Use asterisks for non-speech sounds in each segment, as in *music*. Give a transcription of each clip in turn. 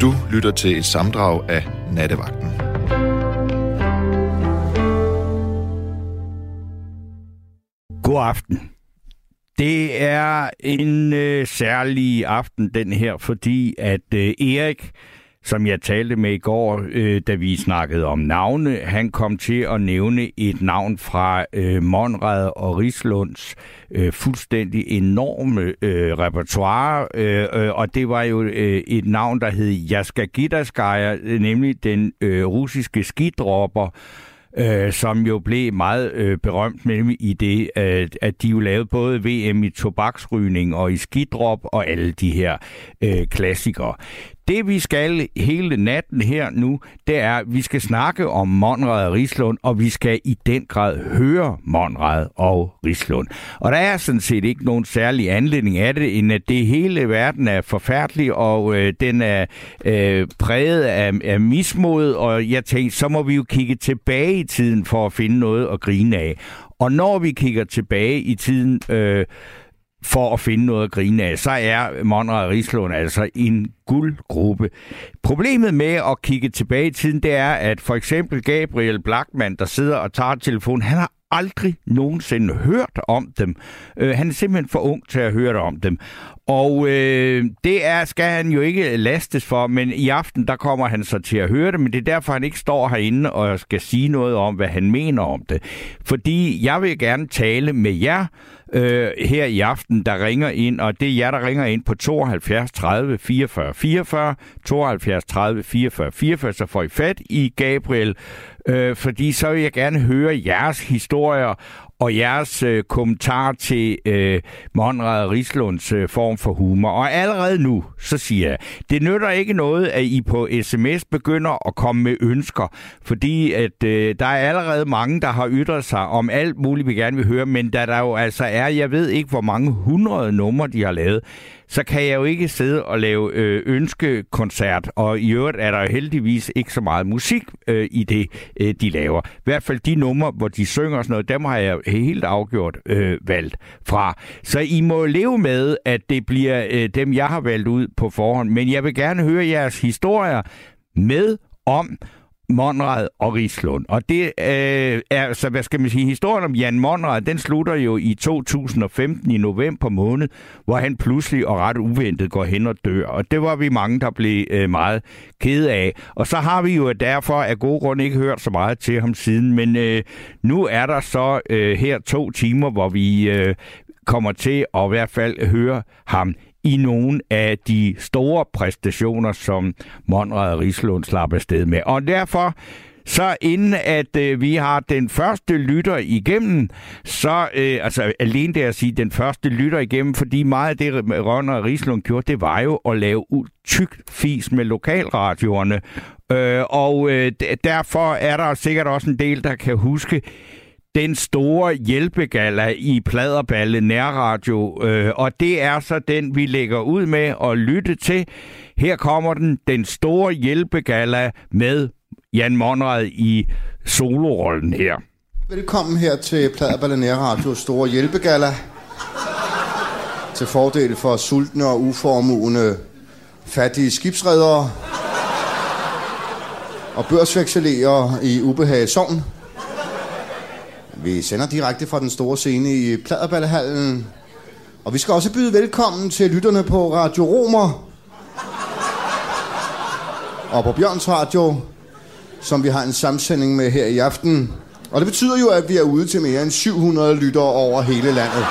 Du lytter til et samdrag af Nattevagten. God aften. Det er en øh, særlig aften, den her, fordi at øh, Erik, som jeg talte med i går, øh, da vi snakkede om navne, han kom til at nævne et navn fra øh, Monrad og Rislunds øh, fuldstændig enorme øh, repertoire, øh, øh, og det var jo øh, et navn, der hed Jaskagidaskaya, nemlig den øh, russiske skidropper, øh, som jo blev meget øh, berømt med i det, at, at de jo lavede både VM i tobaksrygning og i skidrop og alle de her øh, klassikere. Det vi skal hele natten her nu, det er, at vi skal snakke om Monrad og Rislund, og vi skal i den grad høre Monrad og Rislund. Og der er sådan set ikke nogen særlig anledning af det, end at det hele verden er forfærdelig, og øh, den er øh, præget af, af mismod, og jeg tænkte, så må vi jo kigge tilbage i tiden for at finde noget at grine af. Og når vi kigger tilbage i tiden, øh, for at finde noget at grine af, så er Monrad Rislund altså en guldgruppe. Problemet med at kigge tilbage i tiden, det er, at for eksempel Gabriel Blackman, der sidder og tager telefonen, han har aldrig nogensinde hørt om dem. Øh, han er simpelthen for ung til at høre om dem. Og øh, det er, skal han jo ikke lastes for, men i aften der kommer han så til at høre det, men det er derfor, han ikke står herinde og skal sige noget om, hvad han mener om det. Fordi jeg vil gerne tale med jer øh, her i aften, der ringer ind, og det er jer, der ringer ind på 72 30 44 44, 72 30 44 44, så får I fat i Gabriel, øh, fordi så vil jeg gerne høre jeres historier og jeres øh, kommentar til øh, Monrad Rislunds øh, form for humor. Og allerede nu, så siger jeg, det nytter ikke noget, at I på sms begynder at komme med ønsker, fordi at øh, der er allerede mange, der har ytret sig om alt muligt, vi gerne vil høre, men da der jo altså er, jeg ved ikke, hvor mange hundrede numre, de har lavet, så kan jeg jo ikke sidde og lave øh, ønskekoncert, og i øvrigt er der heldigvis ikke så meget musik øh, i det, øh, de laver. I hvert fald de numre, hvor de synger og sådan noget, dem har jeg helt afgjort øh, valgt fra. Så I må leve med, at det bliver øh, dem, jeg har valgt ud på forhånd, men jeg vil gerne høre jeres historier med om, Monrad og Rislund. Og det øh, er, så hvad skal man sige, historien om Jan Monrad, den slutter jo i 2015 i november måned, hvor han pludselig og ret uventet går hen og dør. Og det var vi mange, der blev øh, meget kede af. Og så har vi jo derfor af gode grunde ikke hørt så meget til ham siden, men øh, nu er der så øh, her to timer, hvor vi øh, kommer til at i hvert fald høre ham i nogle af de store præstationer, som Monrad Rislund slap afsted med. Og derfor så inden at øh, vi har den første lytter igennem, så øh, altså alene det at sige den første lytter igennem, fordi meget af det Rønner og Rislund gjorde, det var jo at lave tyk fis med lokalradioerne. Øh, og øh, derfor er der sikkert også en del, der kan huske den store hjælpegala i Pladerballe Nærradio, øh, og det er så den, vi lægger ud med at lytte til. Her kommer den, den store hjælpegala med Jan Monrad i solorollen her. Velkommen her til Pladerballe Nærradio store hjælpegala. til fordel for sultne og uformuende fattige skibsredere og børsvekselere i Ubehag vi sender direkte fra den store scene i Pladerballehallen. Og vi skal også byde velkommen til lytterne på Radio Romer. Og på Bjørns Radio, som vi har en samsending med her i aften. Og det betyder jo, at vi er ude til mere end 700 lyttere over hele landet.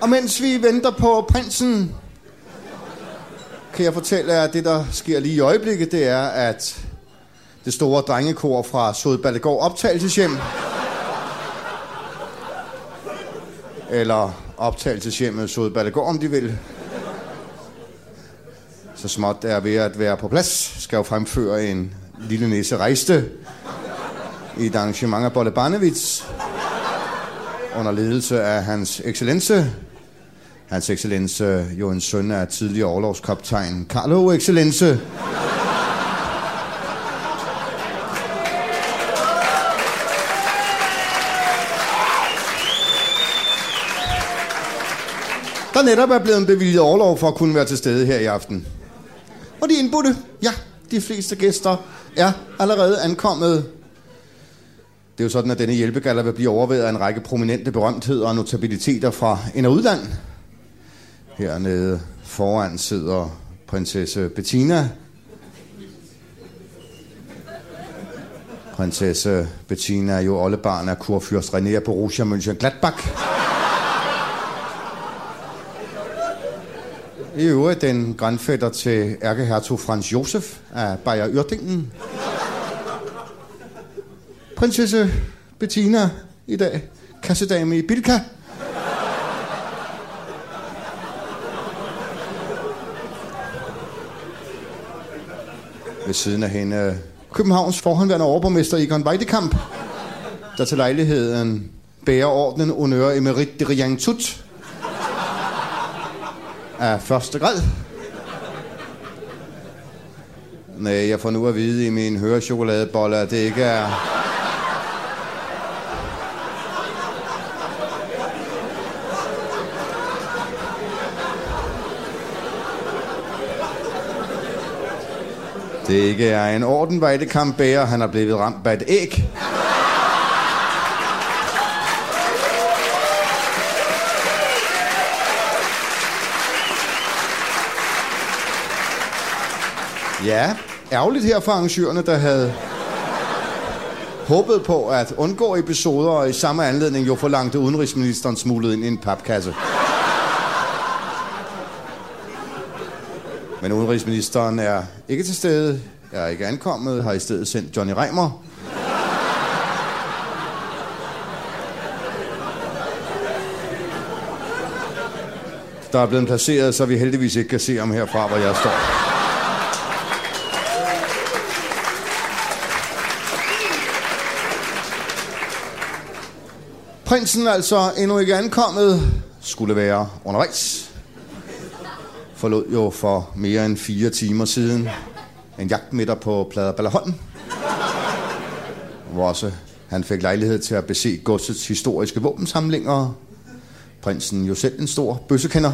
Og mens vi venter på prinsen, kan jeg fortælle jer, at det, der sker lige i øjeblikket, det er, at det store drengekor fra Sodballegård optagelseshjem, eller optagelseshjemmet Sodballegård, om de vil, så småt er ved at være på plads, skal jo fremføre en lille næse rejste i et arrangement af Bolle Barnevits under ledelse af hans excellence, Hans Excellence jo en søn af tidligere overlovskaptajn Carlo Excellence. der netop er blevet bevilget overlov for at kunne være til stede her i aften. Og de indbudte, ja, de fleste gæster er allerede ankommet. Det er jo sådan, at denne hjælpegalla vil blive overvejet af en række prominente berømtheder og notabiliteter fra ind- og udland. Hernede foran sidder prinsesse Bettina. Prinsesse Bettina er jo oldebarn af kurfyrst René af Borussia Mönchengladbach. I øvrigt den grandfætter til ærkehertug Franz Josef af Bayer Yrdingen. Prinsesse Bettina i dag. Kassedame i Bilka. Ved siden af hende Københavns forhåndværende overborgmester Egon Weidekamp, der til lejligheden bærer ordenen Honneur Emerit de Rien Tut af første grad. Nej, jeg får nu at vide i min hørechokoladebolle, at det ikke er... Det ikke er en ordenvejdekamp bærer, han er blevet ramt af et æg. Ja, ærgerligt her for arrangørerne, der havde håbet på at undgå episoder, og i samme anledning jo forlangte udenrigsministeren smuglet ind i en papkasse. Men udenrigsministeren er ikke til stede, er ikke ankommet, har i stedet sendt Johnny Reimer. Der er blevet placeret, så vi heldigvis ikke kan se ham herfra, hvor jeg står. Prinsen altså endnu ikke ankommet, skulle være undervejs. Forlod jo for mere end fire timer siden en jagtmiddag på Plader Ballerholm, hvor også han fik lejlighed til at bese godsets historiske våbensamlinger. Prinsen jo selv en stor bøssekender.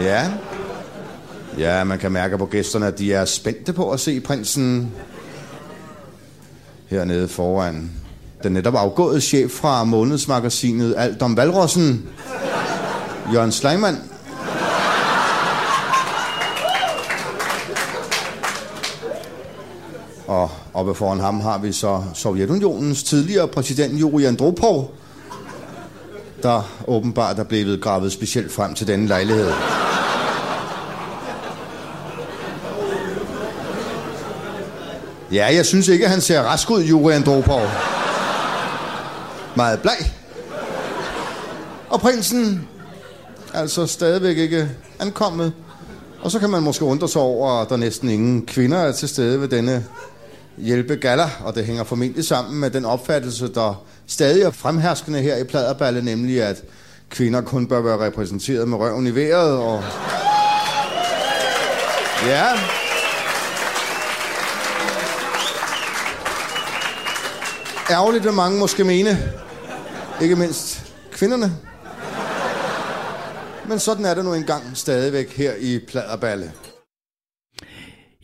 Ja. Ja, man kan mærke på gæsterne, at de er spændte på at se prinsen hernede foran. Den netop afgåede chef fra månedsmagasinet Alt om Valrossen, Jørgen Sleiman. Og oppe foran ham har vi så Sovjetunionens tidligere præsident Yuri Andropov, der åbenbart er blevet gravet specielt frem til denne lejlighed. Ja, jeg synes ikke, at han ser rask ud, Jure Andropov. Meget bleg. Og prinsen, altså stadigvæk ikke ankommet. Og så kan man måske undre sig over, at der næsten ingen kvinder er til stede ved denne hjælpegalla, og det hænger formentlig sammen med den opfattelse, der stadig er fremherskende her i Pladerballe, nemlig at kvinder kun bør være repræsenteret med røven i vejret. Og... Ja. Ærgerligt, hvad mange måske mene. Ikke mindst kvinderne. Men sådan er det nu engang stadigvæk her i Pladerballe.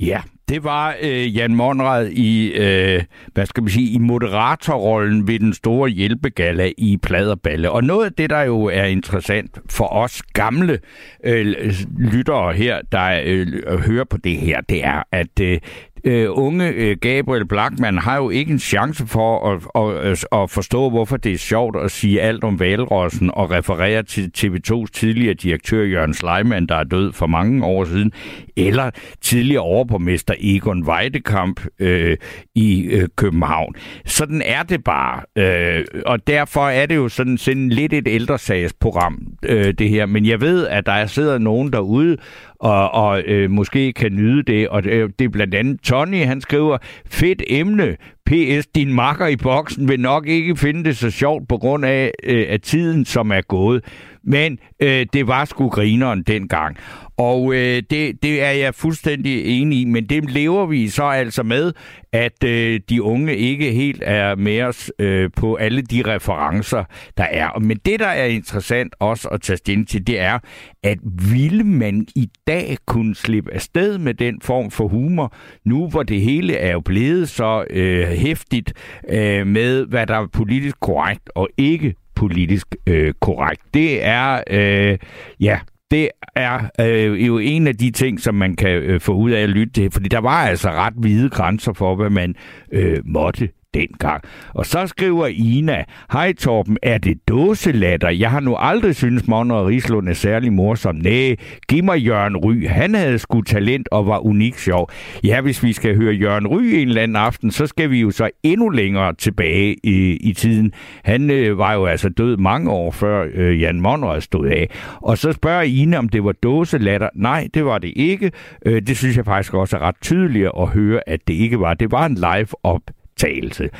Ja, det var øh, Jan Monrad i, øh, hvad skal man sige, i moderatorrollen ved den store hjælpegala i Pladerballe. Og noget af det, der jo er interessant for os gamle øh, lyttere her, der øh, hører på det her, det er, at øh, øh, unge øh, Gabriel Blackman har jo ikke en chance for at, at, at forstå, hvorfor det er sjovt at sige alt om valrossen og referere til TV2's tidligere direktør Jørgen Sleiman, der er død for mange år siden, eller tidligere overborgmester Egon Weidekamp øh, i øh, København. Sådan er det bare, øh, og derfor er det jo sådan, sådan lidt et ældresagsprogram, øh, det her. Men jeg ved, at der sidder nogen derude og, og øh, måske kan nyde det. Og det, det er blandt andet Tony, han skriver, fedt emne, PS, din makker i boksen vil nok ikke finde det så sjovt på grund af, øh, at tiden som er gået. Men øh, det var sgu grineren dengang. Og øh, det, det er jeg fuldstændig enig i, men det lever vi så altså med, at øh, de unge ikke helt er med os øh, på alle de referencer, der er. Men det, der er interessant også at tage stilling til, det er, at ville man i dag kunne slippe afsted med den form for humor, nu hvor det hele er jo blevet så øh, hæftigt øh, med, hvad der er politisk korrekt og ikke politisk øh, korrekt. Det er, øh, ja, det er øh, jo en af de ting, som man kan øh, få ud af at lytte til, fordi der var altså ret hvide grænser for, hvad man øh, måtte dengang. Og så skriver Ina, Hej Torben, er det dåselatter? Jeg har nu aldrig syntes, Monrad Rislund er særlig morsom. Næh, giv mig Jørgen Ry. Han havde sgu talent og var unik sjov. Ja, hvis vi skal høre Jørgen Ry en eller anden aften, så skal vi jo så endnu længere tilbage i, i tiden. Han øh, var jo altså død mange år før øh, Jan Monrad stod af. Og så spørger Ina, om det var dåselatter. Nej, det var det ikke. Øh, det synes jeg faktisk også er ret tydeligt at høre, at det ikke var. Det var en live op optagelse.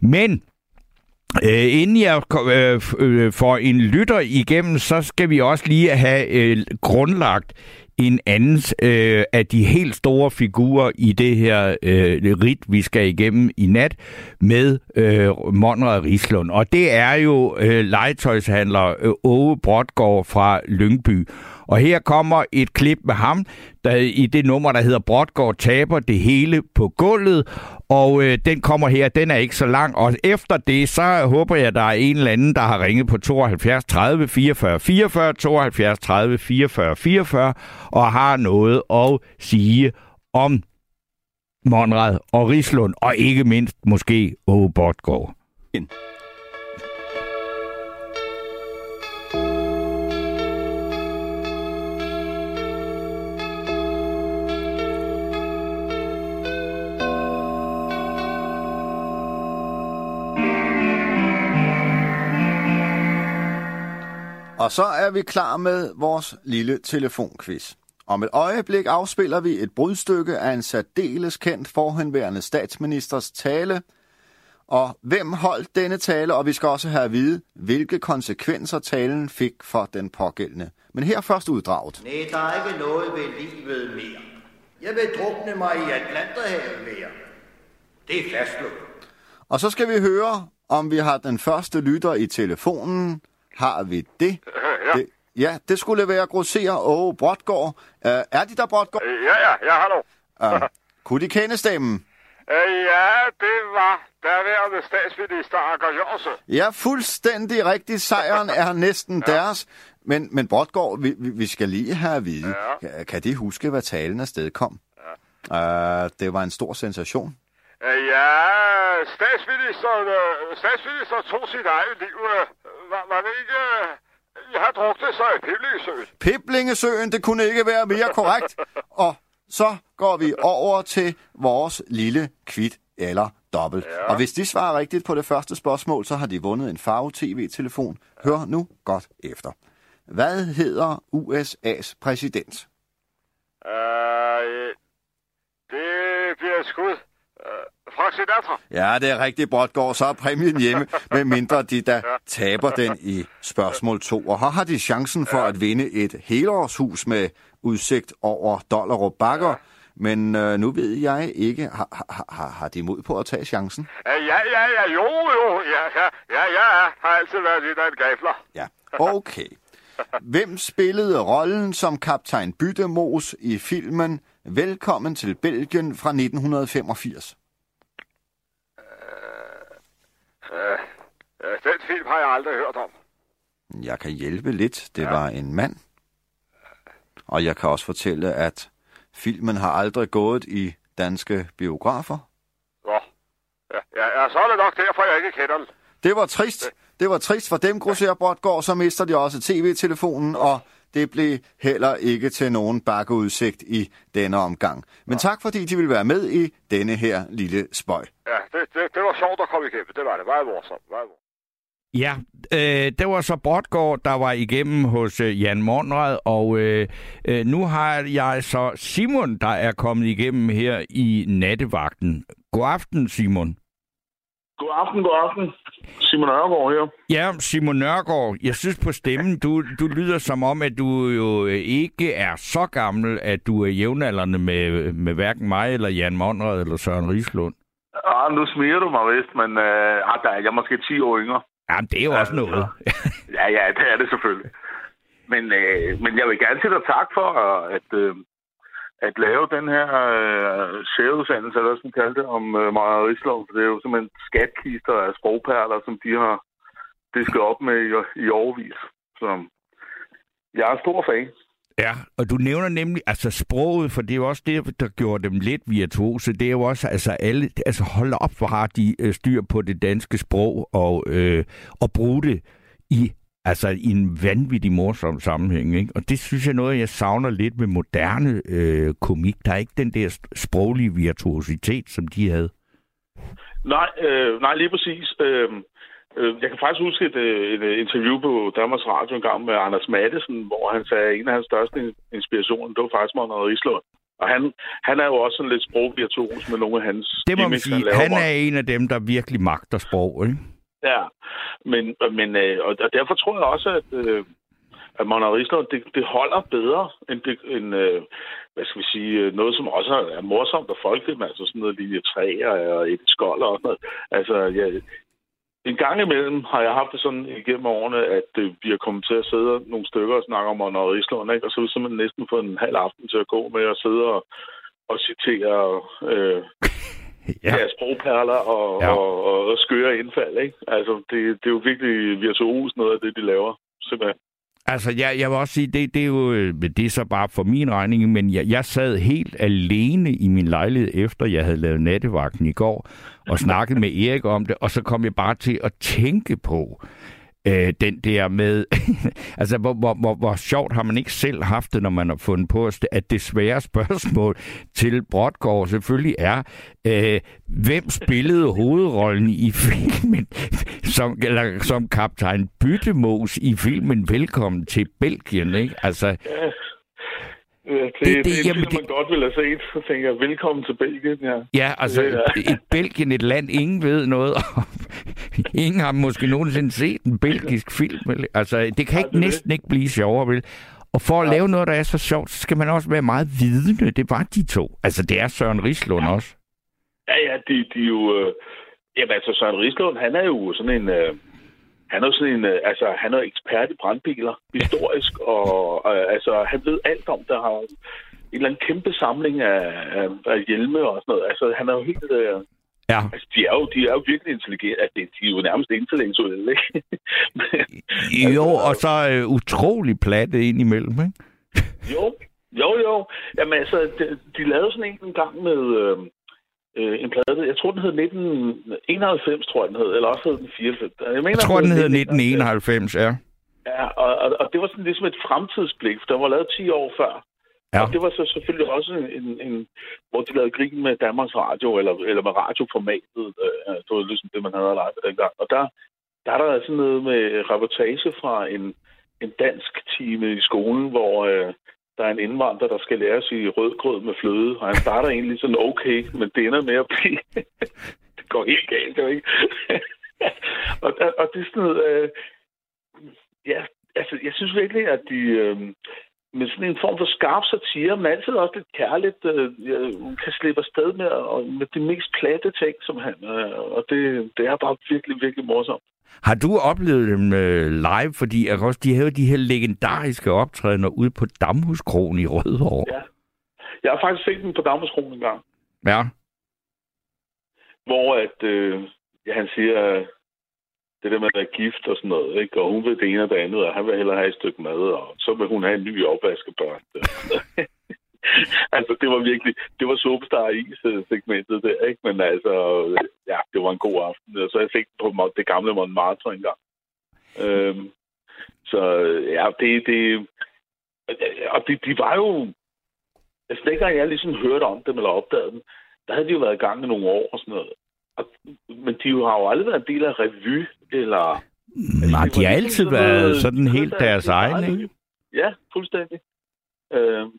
Men Øh, inden jeg øh, øh, får en lytter igennem, så skal vi også lige have øh, grundlagt en anden øh, af de helt store figurer i det her øh, rit, vi skal igennem i nat, med øh, Monrad Rislund. Og det er jo øh, legetøjshandler øh, Ove Brodgaard fra Lyngby. Og her kommer et klip med ham, der i det nummer, der hedder Brodgaard taber det hele på gulvet. Og øh, den kommer her, den er ikke så lang. Og efter det, så håber jeg, der er en eller anden, der har ringet på 72 30 44 44, 72 30 44 44, og har noget at sige om Monrad og Rislund, og ikke mindst måske Åge Botgaard. Og så er vi klar med vores lille telefonquiz. Om et øjeblik afspiller vi et brudstykke af en særdeles kendt forhenværende statsministers tale. Og hvem holdt denne tale, og vi skal også have at vide, hvilke konsekvenser talen fik for den pågældende. Men her først uddraget. Nej, der er ikke noget ved livet mere. Jeg vil drukne mig i Atlanterhavet mere. Det er fastslået. Og så skal vi høre, om vi har den første lytter i telefonen. Har vi det? Ja. det ja, det skulle være grosserer og Brodgaard. Uh, er de der, Brodgaard? Ja, ja, ja, hallo. Uh, kunne de kende stemmen? Uh, *laughs* ja, det var daværende statsminister Anker Jørgensen. Ja, fuldstændig rigtigt. Sejren er næsten *laughs* ja. deres. Men, men Brodgaard, vi, vi skal lige have at vide. Ja. Kan, kan de huske, hvad talen afsted kom? Ja. Uh, det var en stor sensation. Ja, statsministeren, statsministeren tog sit eget liv. Var, det ikke... Jeg har druknet sig i Piblingesøen. Piblingesøen, det kunne ikke være mere korrekt. *laughs* Og så går vi over til vores lille kvit eller dobbelt. Ja. Og hvis de svarer rigtigt på det første spørgsmål, så har de vundet en farve-tv-telefon. Hør nu godt efter. Hvad hedder USA's præsident? Uh, det bliver skud. Frank Sinatra. Ja, det er rigtigt, Brodgaard. Så er præmien hjemme, *laughs* med mindre de der taber den i spørgsmål 2. Og her har de chancen for at vinde et helårshus med udsigt over Dollerup Bakker. Ja. Men øh, nu ved jeg ikke, har, har, har de mod på at tage chancen? Ja, ja, ja, jo, jo, ja, ja, ja, ja, har altid været lidt af en gafler. Ja, okay. Hvem spillede rollen som kaptajn Byttemos i filmen Velkommen til Belgien fra 1985? Uh, uh, den film har jeg aldrig hørt om. Jeg kan hjælpe lidt. Det ja. var en mand. Og jeg kan også fortælle, at filmen har aldrig gået i danske biografer. Nå, ja, ja, ja så er det nok derfor, jeg ikke kender den. Det var trist. Det var trist for dem, Grosser Brodgaard, så mister de også tv-telefonen, og det blev heller ikke til nogen bakkeudsigt i denne omgang. Men tak, fordi de ville være med i denne her lille spøj. Ja, det, det, det var sjovt at komme igennem. Det var det. Meget morsomt. Meget morsomt. Ja, øh, det var så Brodgaard, der var igennem hos øh, Jan Monrad, og øh, øh, nu har jeg så Simon, der er kommet igennem her i nattevagten. God aften, Simon. God aften, god aften. Simon Ørgaard her. Ja, Simon Nørgaard, jeg synes på stemmen, du, du lyder som om, at du jo ikke er så gammel, at du er jævnaldrende med, med hverken mig eller Jan Monrad eller Søren Rislund. Ah, nu smiger du mig vist, men øh, ah, der er jeg måske 10 år yngre. Jamen, det er jo også noget. Ja, ja, det er det selvfølgelig. Men, øh, men jeg vil gerne sige dig tak for at, øh, at lave den her øh, særudsendelse, eller hvad kalde det, om øh, Maja Rislov. Det er jo simpelthen skatkister af sprogperler, som de har disket op med i, i overvis. Så jeg er stor fan. Ja, og du nævner nemlig altså sproget, for det er jo også det, der gjorde dem lidt virtuose. Det er jo også, altså alle, altså hold op, hvor har de øh, styr på det danske sprog og, øh, og bruge det i altså i en vanvittig morsom sammenhæng. Ikke? Og det synes jeg noget, jeg savner lidt med moderne øh, komik. Der er ikke den der sproglige virtuositet, som de havde. Nej, øh, nej lige præcis. Øh, øh, jeg kan faktisk huske et, øh, et, et interview på Danmarks Radio en gang med Anders Mattesen, hvor han sagde, at en af hans største inspirationer, det var faktisk Monrad Rislund. Og han, han er jo også sådan lidt sprogvirtuos med nogle af hans... Det må man sige. Han, han er en af dem, der virkelig magter sprog, ikke? Ja, men, men øh, og derfor tror jeg også, at, øh, at Monrad Rislund, det, det holder bedre end, det, end øh, hvad skal vi sige, øh, noget, som også er morsomt og folkeligt, altså sådan noget linje 3 og et skold og sådan noget. Altså, ja, en gang imellem har jeg haft det sådan igennem årene, at øh, vi har kommet til at sidde nogle stykker og snakke om Monrad Rislund, ikke? og så har vi simpelthen næsten fået en halv aften til at gå med at sidde og, og citere øh, ja. ja, sprogperler og, ja. og, og, og skøre indfald. Ikke? Altså, det, det er jo virkelig virtuos noget af det, de laver. Simpelthen. Altså, jeg, jeg vil også sige, det, det er jo det er så bare for min regning, men jeg, jeg sad helt alene i min lejlighed, efter jeg havde lavet nattevagten i går, og *laughs* snakket med Erik om det, og så kom jeg bare til at tænke på, øh, den der med, *laughs* altså hvor, hvor, hvor, hvor sjovt har man ikke selv haft det, når man har fundet på, at det svære spørgsmål *laughs* til Brodgaard selvfølgelig er, øh, hvem spillede hovedrollen i *laughs* filmen, som, eller som kaptajn Byttemos i filmen Velkommen til Belgien, ikke? Altså, Ja, det, det, det, det er jamen, det, man godt vil have set. Så tænker jeg, velkommen til Belgien. Ja, ja altså ja. et Belgien, et land, ingen ved noget om. *laughs* ingen har måske nogensinde set en belgisk film. Altså, det kan ikke, det næsten det. ikke blive sjovere, vel? Og for at ja. lave noget, der er så sjovt, så skal man også være meget vidende. Det var de to. Altså, det er Søren Rislund ja. også. Ja, ja, de, de er jo... Øh... Jamen, altså, Søren Rislund, han er jo sådan en... Øh han er sådan en, øh, altså, han er ekspert i brandbiler, historisk, og øh, altså, han ved alt om, der har en eller anden kæmpe samling af, af, af hjelme og sådan noget. Altså, han er jo helt... Øh, Ja. Altså, de er jo, de er jo virkelig intelligente. Altså, de er jo nærmest intellektuelle, ikke? Men, jo, og så øh, utrolig platte ind imellem, ikke? jo, jo, jo. Jamen altså, de, de lavede sådan en, en gang med, øh, øh, en plade. Jeg tror, den hed 1991, tror jeg, den hed. Eller også hed den 94. Jeg, mener, jeg tror, den hed 1991, ja. Ja, og, og, og det var sådan ligesom et fremtidsblik, for den var lavet 10 år før. Ja. Og det var så selvfølgelig også en, en, hvor de lavede grin med Danmarks Radio, eller, eller med radioformatet. Øh, det var ligesom det, man havde leget dengang. Og der, der er der sådan noget med reportage fra en, en dansk time i skolen, hvor øh, der er en indvandrer, der skal lære sig rødgrød med fløde, og han starter egentlig sådan okay, men det ender med at blive... *laughs* det går helt galt, det ikke? *laughs* og, og det er sådan noget... Øh, ja, altså, jeg synes virkelig, at de... Øh, med sådan en form for skarp satire, men altid også lidt kærligt, øh, kan slippe afsted med, og med de mest platte ting, som han, øh, og det, det er bare virkelig, virkelig morsomt. Har du oplevet dem øh, live? Fordi også, de havde de her legendariske optrædener ude på Damhuskronen i Rødovre. Ja. Jeg har faktisk set dem på Damhuskronen en gang. Ja. Hvor at, øh, ja, han siger, det der med at være gift og sådan noget, ikke? og hun vil det ene og det andet, og han vil hellere have et stykke mad, og så vil hun have en ny opvaskebørste. *laughs* altså, det var virkelig, det var superstar i segmentet der, ikke? Men altså, ja, det var en god aften. Så jeg fik på det gamle Montmartre engang. Øhm, så ja, det, det, og de, de var jo, altså dengang jeg ligesom hørte om dem eller opdagede dem, der havde de jo været i gang i nogle år og sådan noget. Men de har jo aldrig været en del af revy, eller... Nej, altså, de har altid sådan været sådan helt deres egen, ikke? Ja, fuldstændig. Øhm,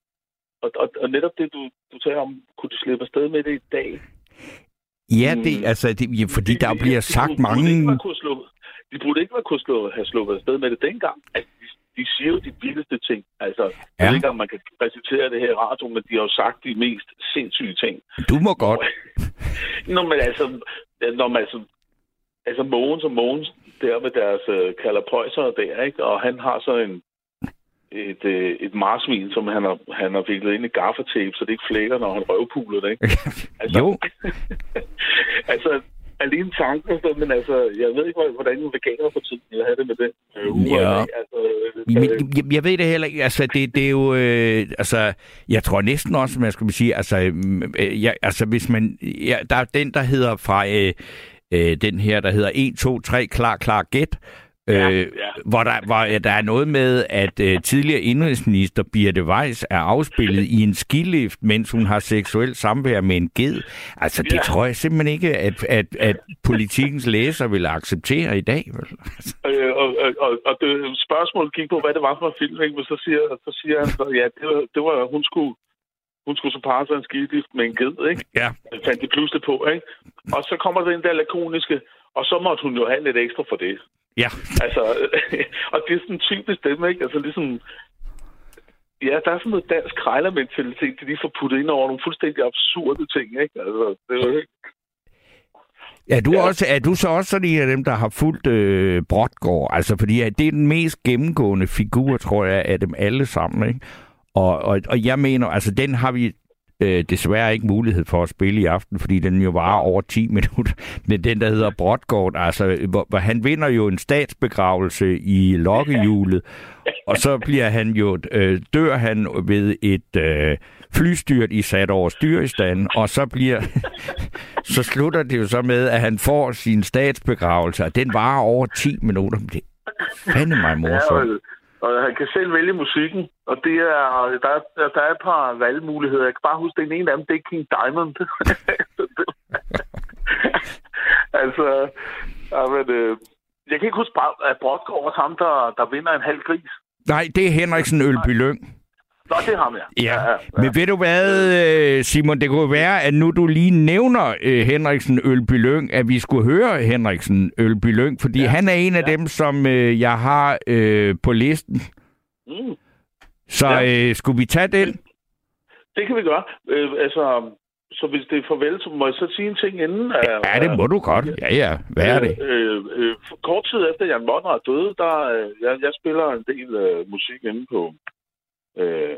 og, og, og netop det, du, du tager om, kunne du slippe afsted med det i dag? Ja, det, altså, det, ja, fordi der bliver sagt de, mange... Ikke slå, de burde ikke kunne slå, have sluppet afsted med det dengang. Altså, de, siger jo de vildeste ting. Altså, ja. jeg ved ikke, om man kan recitere det her i radio, men de har jo sagt de mest sindssyge ting. Du må godt. *laughs* Nå, men altså, når man altså, altså Mogens og Mogens, der med deres uh, kalderpøjser der, ikke? Og han har så en, et, øh, et marsvin, som han har, han har viklet ind i gaffatape, så det ikke flækker, når han røvpuler det, ikke? Altså, *laughs* jo. altså, *laughs* alene tanken, men altså, jeg ved ikke, hvordan veganer for tiden vil have det med det. Øh, ja. Altså, men, jeg, jeg ved det heller ikke. Altså, det, det er jo... Øh, altså, jeg tror næsten også, man skulle sige, altså, øh, ja, altså hvis man... Ja, der er den, der hedder fra... Øh, øh, den her, der hedder 1, 2, 3, klar, klar, gæt, Ja, øh, ja. Hvor, der, hvor der er noget med, at øh, tidligere indrigsminister Birte Weiss er afspillet i en skilift, mens hun har seksuel samvær med en ged. Altså, det ja. tror jeg simpelthen ikke, at, at, at politikens læser vil acceptere i dag. Vel? øh, og, og, og det, spørgsmålet gik på, hvad det var for en film, ikke? men så siger, så siger han så, ja, det var, det var hun skulle hun skulle så parre sig en skidift med en ged, ikke? Ja. Det fandt de pludselig på, ikke? Og så kommer den der lakoniske, og så måtte hun jo have lidt ekstra for det. Ja. Altså, *laughs* og det er sådan typisk dem, ikke? Altså ligesom, ja, der er sådan noget dansk krejlermentalitet, de lige får puttet ind over nogle fuldstændig absurde ting, ikke? Altså, det er jo ikke... Er du, ja. også, er du så også sådan en af dem, der har fulgt øh, Brodgård? Altså, fordi det er den mest gennemgående figur, tror jeg, af dem alle sammen, ikke? Og, og, og jeg mener, altså den har vi øh, desværre ikke mulighed for at spille i aften, fordi den jo varer over 10 *laughs* minutter. Men den, der hedder Brodgård, altså, hvor, hvor han vinder jo en statsbegravelse i lokkehjulet, og så bliver han jo, øh, dør han ved et øh, flystyrt i sat over styrestand, og så bliver, *laughs* så slutter det jo så med, at han får sin statsbegravelse, og den varer over 10 minutter. Det er fandme mig morsomt. Og han kan selv vælge musikken, og det er, der, er, der er et par valgmuligheder. Jeg kan bare huske, den ene af dem, det er King Diamond. *laughs* altså, ja, men, øh, jeg kan ikke huske, at Brodgaard var ham, der, der vinder en halv gris. Nej, det er Henriksen Ølby Lyng. Nå, det er ham, ja. Ja, ja, ja. men ved du hvad, øh, Simon, det kunne være, at nu du lige nævner uh, Henriksen Ølby Lyng, at vi skulle høre Henriksen Ølby Lyng, fordi ja. han er en af ja. dem, som uh, jeg har uh, på listen. Mm. Så ja. uh, skulle vi tage den? Det kan vi gøre. Uh, altså, så hvis det er farvel, så må jeg så sige en ting inden. Ja, det må du godt. Ja, ja. Hvad er det? Øh, øh, kort tid efter Jan Monrad døde, der, øh, jeg, jeg spiller en del øh, musik inde på, øh,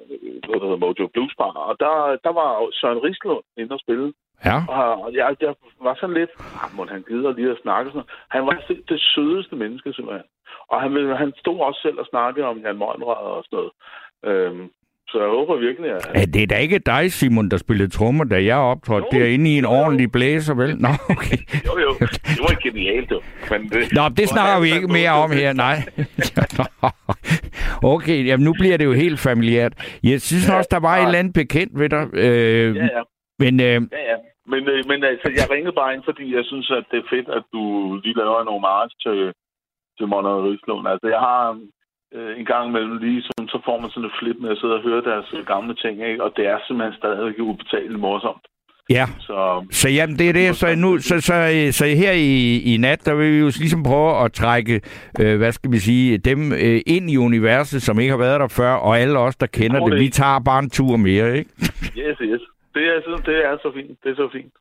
noget, der hedder Mojo Blues Bar, og der, der var Søren Rislund inde og spille. Ja. Og jeg, jeg var sådan lidt, ah, må han gider lige at snakke sådan Han var det sødeste menneske, simpelthen. Og han, han stod også selv og snakkede om Jan Monrad og sådan noget. Øhm, så jeg håber virkelig, at... Er det da ikke dig, Simon, der spillede trommer, da jeg optrådte derinde i en jo, ordentlig blæser, vel? Nå, *laughs* okay. jo, jo. Det var genialt, jo. Men det, Nå, det snakker vi ikke mere om her, nej. *laughs* okay, jamen nu bliver det jo helt familiært. Jeg synes ja, også, der var ja. et eller andet bekendt ved dig. Øh, ja, ja. Men, øh, ja, ja. Men, øh, men altså, jeg ringede bare ind, fordi jeg synes, at det er fedt, at du lige laver en homage til, til Monrad Rislund. Altså, jeg har øh, en gang imellem lige, sådan, så får man sådan et flip med at sidde og høre deres gamle ting, ikke? og det er simpelthen stadig ubetaleligt morsomt. Ja, så, så jamen, det er det, så, nu, så, så, så her i, i nat, der vil vi jo ligesom prøve at trække, øh, hvad skal vi sige, dem øh, ind i universet, som ikke har været der før, og alle os, der kender det, det, vi tager bare en tur mere, ikke? yes, yes. Det er, det er så fint. Det er så fint.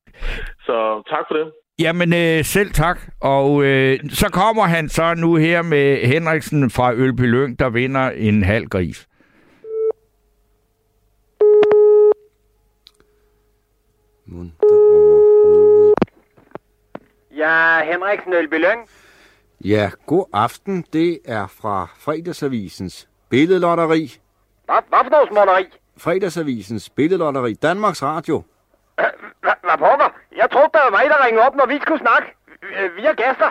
Så tak for det. Jamen, øh, selv tak. Og øh, så kommer han så nu her med Henriksen fra Ølby Lyng, der vinder en halv gris. Ja, Henriksen Ølby Lyng. Ja, god aften. Det er fra Fredagsavisens billedlotteri. Hvad, hvad for noget småtteri? Fredagsavisens billedlotteri. Danmarks Radio. Hvad pokker? Ringede op, når vi skulle snakke. Øh, vi er gæster.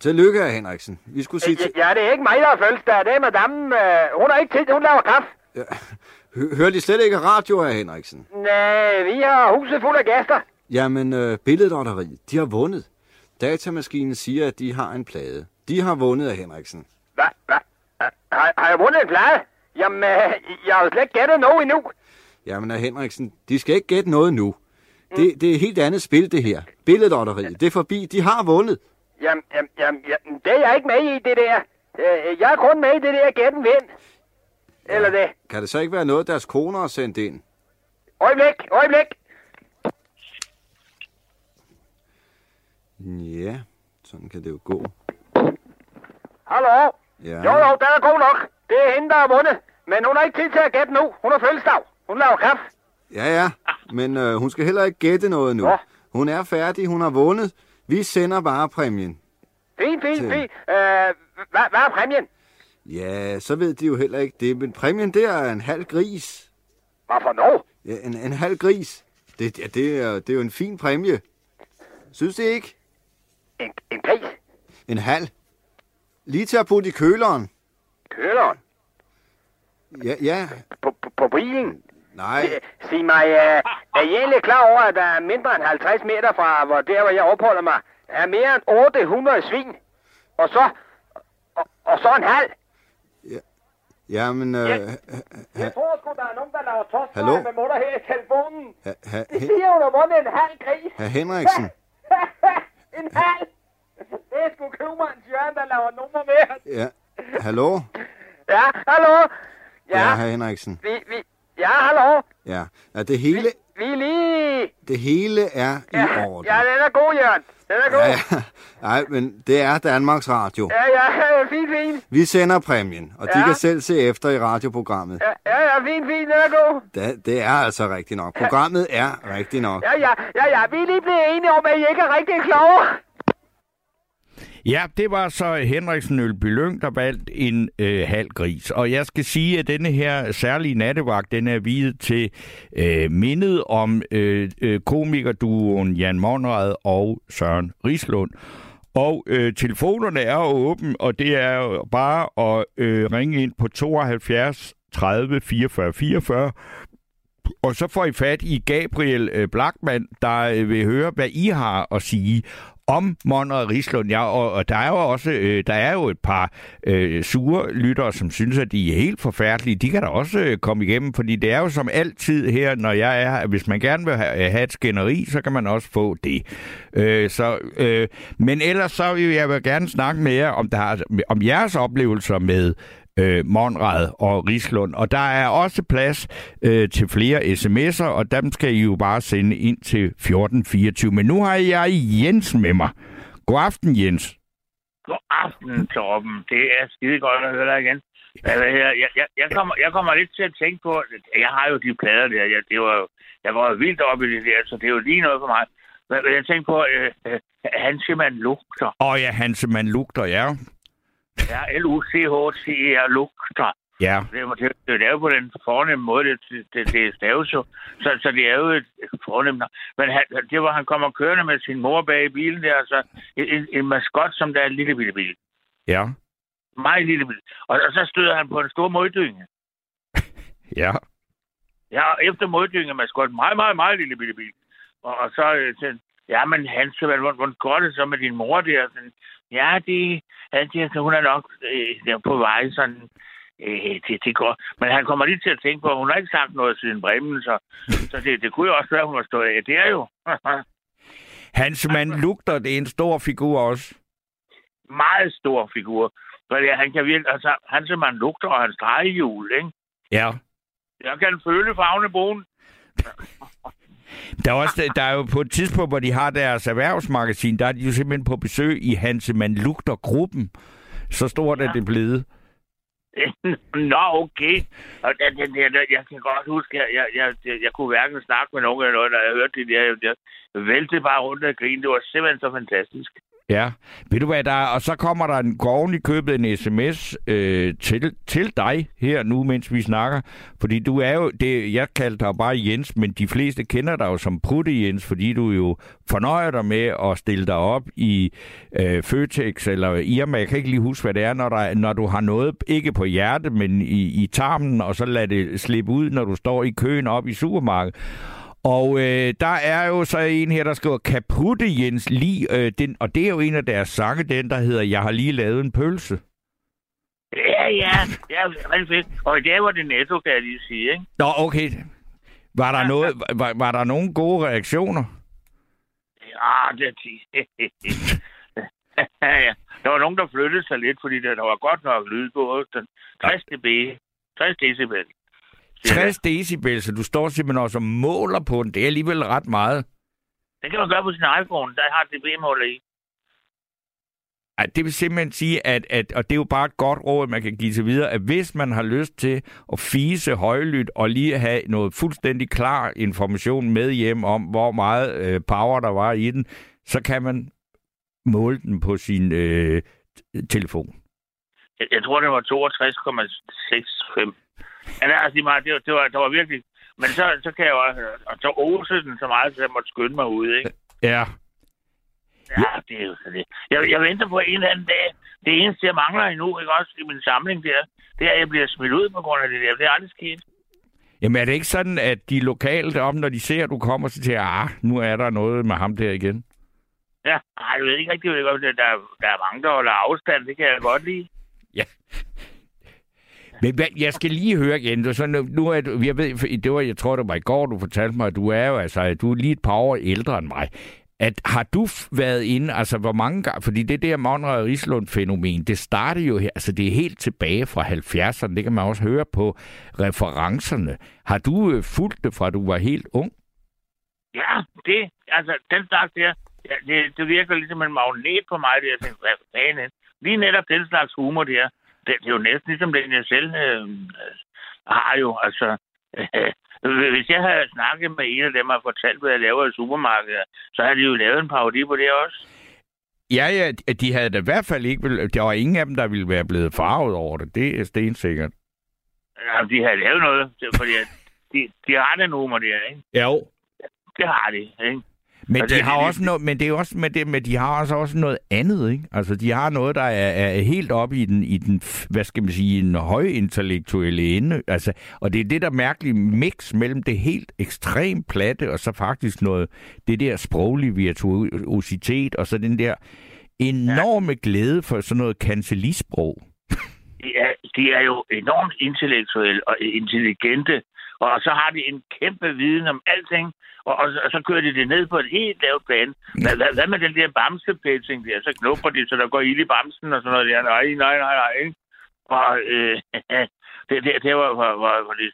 Tillykke, Henriksen. Vi skulle sige... Til... Ja, det er ikke mig, der har fødselsdag. Det er madame. Øh, hun har ikke tid, hun laver kaffe. Ja. Hører de slet ikke radio, her, Henriksen? Nej, vi har huset fuld af gæster. Jamen, øh, billedlotteriet, de har vundet. Datamaskinen siger, at de har en plade. De har vundet af Henriksen. Hvad? Hvad? Har, har jeg vundet en plade? Jamen, øh, jeg har slet ikke gættet noget endnu. Jamen, Henriksen, de skal ikke gætte noget nu. Det, det er et helt andet spil, det her. Billedlotteriet. Det er forbi. De har vundet. Jamen, jamen, jamen, jamen, det er jeg ikke med i, det der. Øh, Jeg er kun med i det der gætten vind. Eller det. Kan det så ikke være noget, deres koner har sendt ind? Øjeblik, øjeblik. Ja, sådan kan det jo gå. Hallo? Ja. Jo, jo, den er god nok. Det er hende, der har vundet. Men hun har ikke tid til at gætte nu. Hun har fødselsdag. Hun laver kaffe. Ja, ja. Men øh, hun skal heller ikke gætte noget nu. Nå. Hun er færdig. Hun har vundet. Vi sender bare præmien. Fint, fint, Til- fint. Øh, hvad, hvad er præmien? Ja, så ved de jo heller ikke det. Men præmien, det er en halv gris. Hvad for noget? Ja, en, en halv gris. Det, ja, det, er, det er jo en fin præmie. Synes det ikke? En, en gris? En halv. Lige til at putte i køleren. Køleren? Ja, ja. På, på, på bilen? Nej. Øh, Sig mig, øh, er I egentlig klar over, at der er mindre end 50 meter fra hvor der, hvor jeg opholder mig, er mere end 800 svin? Og så, og, og så en halv? Jamen, øh, Ja. Jeg tror sgu, der er nogen, der laver tost Hallo? med mutter her i telefonen. ha, ha, De siger, hun har vundet en halv gris. ha, Henriksen. *laughs* en halv? Det er sgu købmandens Jørgen, der laver nummer med. Ja. Hallo? Ja, hallo? Ja, Ja, herr Henriksen. vi, vi, ja, hallo? Ja. ja det, hele, Vi er lige... det hele er i Ja, orden. ja, den er god, Jørgen. Den er god. Ja, ja. *laughs* Nej, men det er Danmarks Radio. Ja, *laughs* ja, fint, fint. Vi sender præmien, og de Ja. kan selv se efter i radioprogrammet. Ja, ja, ja, fint, fint, den er god. Det, det er altså rigtigt nok. Programmet er rigtigt nok. Ja, ja, ja, ja, vi er lige blevet enige om, at I ikke er rigtig kloge. Ja, det var så Henriksen Ølby Lyng, der valgte en øh, halv gris. Og jeg skal sige, at denne her særlige nattevagt, den er videt til øh, mindet om øh, øh, komikerduoen Jan Monrad og Søren Rislund. Og øh, telefonerne er åbne, åben, og det er jo bare at øh, ringe ind på 72 30 44 44. Og så får I fat i Gabriel øh, Blackman, der øh, vil høre, hvad I har at sige om Monrad Rislund. Ja, og, og der er jo også øh, der er jo et par øh, sure lyttere, som synes, at de er helt forfærdelige. De kan da også øh, komme igennem, fordi det er jo som altid her, når jeg er her, hvis man gerne vil have, øh, have et skænderi, så kan man også få det. Øh, så, øh, men ellers så vil jeg vil gerne snakke med jer om, der om jeres oplevelser med øh, Monrad og Rislund. Og der er også plads øh, til flere sms'er, og dem skal I jo bare sende ind til 1424. Men nu har jeg Jens med mig. God aften, Jens. God aften, Torben. Det er skide godt at høre dig igen. Altså, Jeg, jeg, jeg, kommer, jeg kommer lidt til at tænke på, at jeg har jo de plader der. Jeg, det var, jeg var jo vildt oppe i det der, så det er jo lige noget for mig. Men jeg tænker på, øh, øh, han simpelthen lugter. Åh oh, ja, Hansemann lugter, ja. Ja, L-U-C-H-T-E-R lugter. Ja, Det, er- det, det er jo på den fornemme måde, det, det, det staves jo. Så, så det er jo et fornemt navn. Men han, det var, han kommer kørende med sin mor bag i bilen der, så en, en, maskot, som der er en lille bitte bil. ja, Meget lille bil. Og, og så støder han på en stor moddynge. *laughs* ja. Ja, efter moddynge maskot, meget, meget, meget lille bitte bil. Og, og så øh, ja, men han siger, hvordan, går det så med din mor der? Sådan, ja, det, han siger, så hun er nok øh, der på vej sådan, øh, det, det går. Men han kommer lige til at tænke på, at hun har ikke sagt noget siden Bremen, så, så det, det kunne jo også være, at hun har stået af. Det er jo *laughs* Hansemann lugter, det er en stor figur også. meget stor figur. For ja, han kan virkelig, altså, han simpelthen lugter, og hans drejehjul, ikke? Ja. Jeg kan føle farvene *laughs* Der er, også, der er jo på et tidspunkt, hvor de har deres erhvervsmagasin, der er de jo simpelthen på besøg i Hansemann Lugter-gruppen. Så stort er det blevet. *laughs* Nå, okay. Og det, det, det, jeg kan godt huske, jeg, jeg, jeg, jeg, jeg kunne hverken snakke med nogen eller noget, når jeg hørte det der. Jeg, jeg væltede bare rundt og grine. Det var simpelthen så fantastisk. Ja, ved du hvad der er? Og så kommer der en, går oven i købet en sms øh, til, til dig her nu, mens vi snakker. Fordi du er jo, det, jeg kalder dig bare Jens, men de fleste kender dig jo som Prutte Jens, fordi du jo fornøjer dig med at stille dig op i øh, Føtex eller Irma. Jeg kan ikke lige huske, hvad det er, når, der, når du har noget, ikke på hjerte, men i, i tarmen, og så lader det slippe ud, når du står i køen op i supermarkedet. Og øh, der er jo så en her, der skriver Kaputte Jens lige, øh, den, og det er jo en af deres sange, den der hedder Jeg har lige lavet en pølse. Ja, ja. ja rigtig fedt. Og i dag var det netto, kan jeg lige sige, ikke? Nå, okay. Var der, noget, var, var der nogen gode reaktioner? Ja, det *laughs* ja, der var nogen, der flyttede sig lidt, fordi der, der var godt nok lyd på. 60 dB. 60 decibel. 60 decibel, så du står simpelthen også og måler på den. Det er alligevel ret meget. Det kan man gøre på sin iPhone. Der har dB-måler i. Ej, det vil simpelthen sige, at, at, og det er jo bare et godt råd, man kan give til videre, at hvis man har lyst til at fise højlydt og lige have noget fuldstændig klar information med hjem om, hvor meget øh, power der var i den, så kan man måle den på sin øh, telefon. Jeg, jeg tror, det var 62,65. Ja, det er altså meget. Det var, det var, det var virkelig... Men så, så kan jeg jo og så ose den så meget, så jeg måtte skynde mig ud, ikke? Ja. Ja, det er jo så det. Jeg, jeg venter på en eller anden dag. Det eneste, jeg mangler endnu, ikke også i min samling der, det er, at jeg bliver smidt ud på grund af det der. Det er aldrig sket. Jamen er det ikke sådan, at de lokale deroppe, når de ser, at du kommer, så til, ah, nu er der noget med ham der igen? Ja, jeg ved ikke rigtig, hvad det der, der er mange, der holder afstand. Det kan jeg godt lide. Ja. Men jeg skal lige høre igen. Så nu, nu er du, jeg ved, det var, jeg tror, det var i går, du fortalte mig, at du er jo altså, du er lige et par år ældre end mig. At, har du været inde, altså hvor mange gange, fordi det der Monrad Rislund-fænomen, det startede jo her, altså det er helt tilbage fra 70'erne, det kan man også høre på referencerne. Har du øh, fulgt det fra, du var helt ung? Ja, det, altså den slags der, ja, det, det virker ligesom en magnet på mig, det jeg tænkte, hvad fanden Lige netop den slags humor der, det, er jo næsten ligesom den, jeg selv øh, har jo, altså, øh, *laughs* Hvis jeg havde snakket med en af dem og fortalt, hvad jeg laver i supermarkedet, så havde de jo lavet en parodi på det også. Ja, ja, de havde da i hvert fald ikke... Der var ingen af dem, der ville være blevet farvet over det. Det er stensikkert. Ja, de havde lavet noget, fordi de, de har den humor der, ikke? Jo. Det har de, ikke? Men de har også noget, men det er også med det, men de har også, også noget andet, ikke? Altså, de har noget, der er, er helt op i den, i den, hvad skal man sige, en højintellektuelle ende. Altså, og det er det der mærkelige mix mellem det helt ekstremt platte, og så faktisk noget, det der sproglige virtuositet, og så den der enorme glæde for sådan noget kancelisprog. Er, de er jo enormt intellektuelle og intelligente, og så har de en kæmpe viden om alting, og, og, og så kører de det ned på et helt lavt plan. Hvad, hvad, hvad med den der bamsepætsing der? Så knupper de, så der går ild i bamsen og sådan noget der. Nej, nej, nej, nej. Og øh, *laughs* det, det, det var, hvor, hvor, hvor de,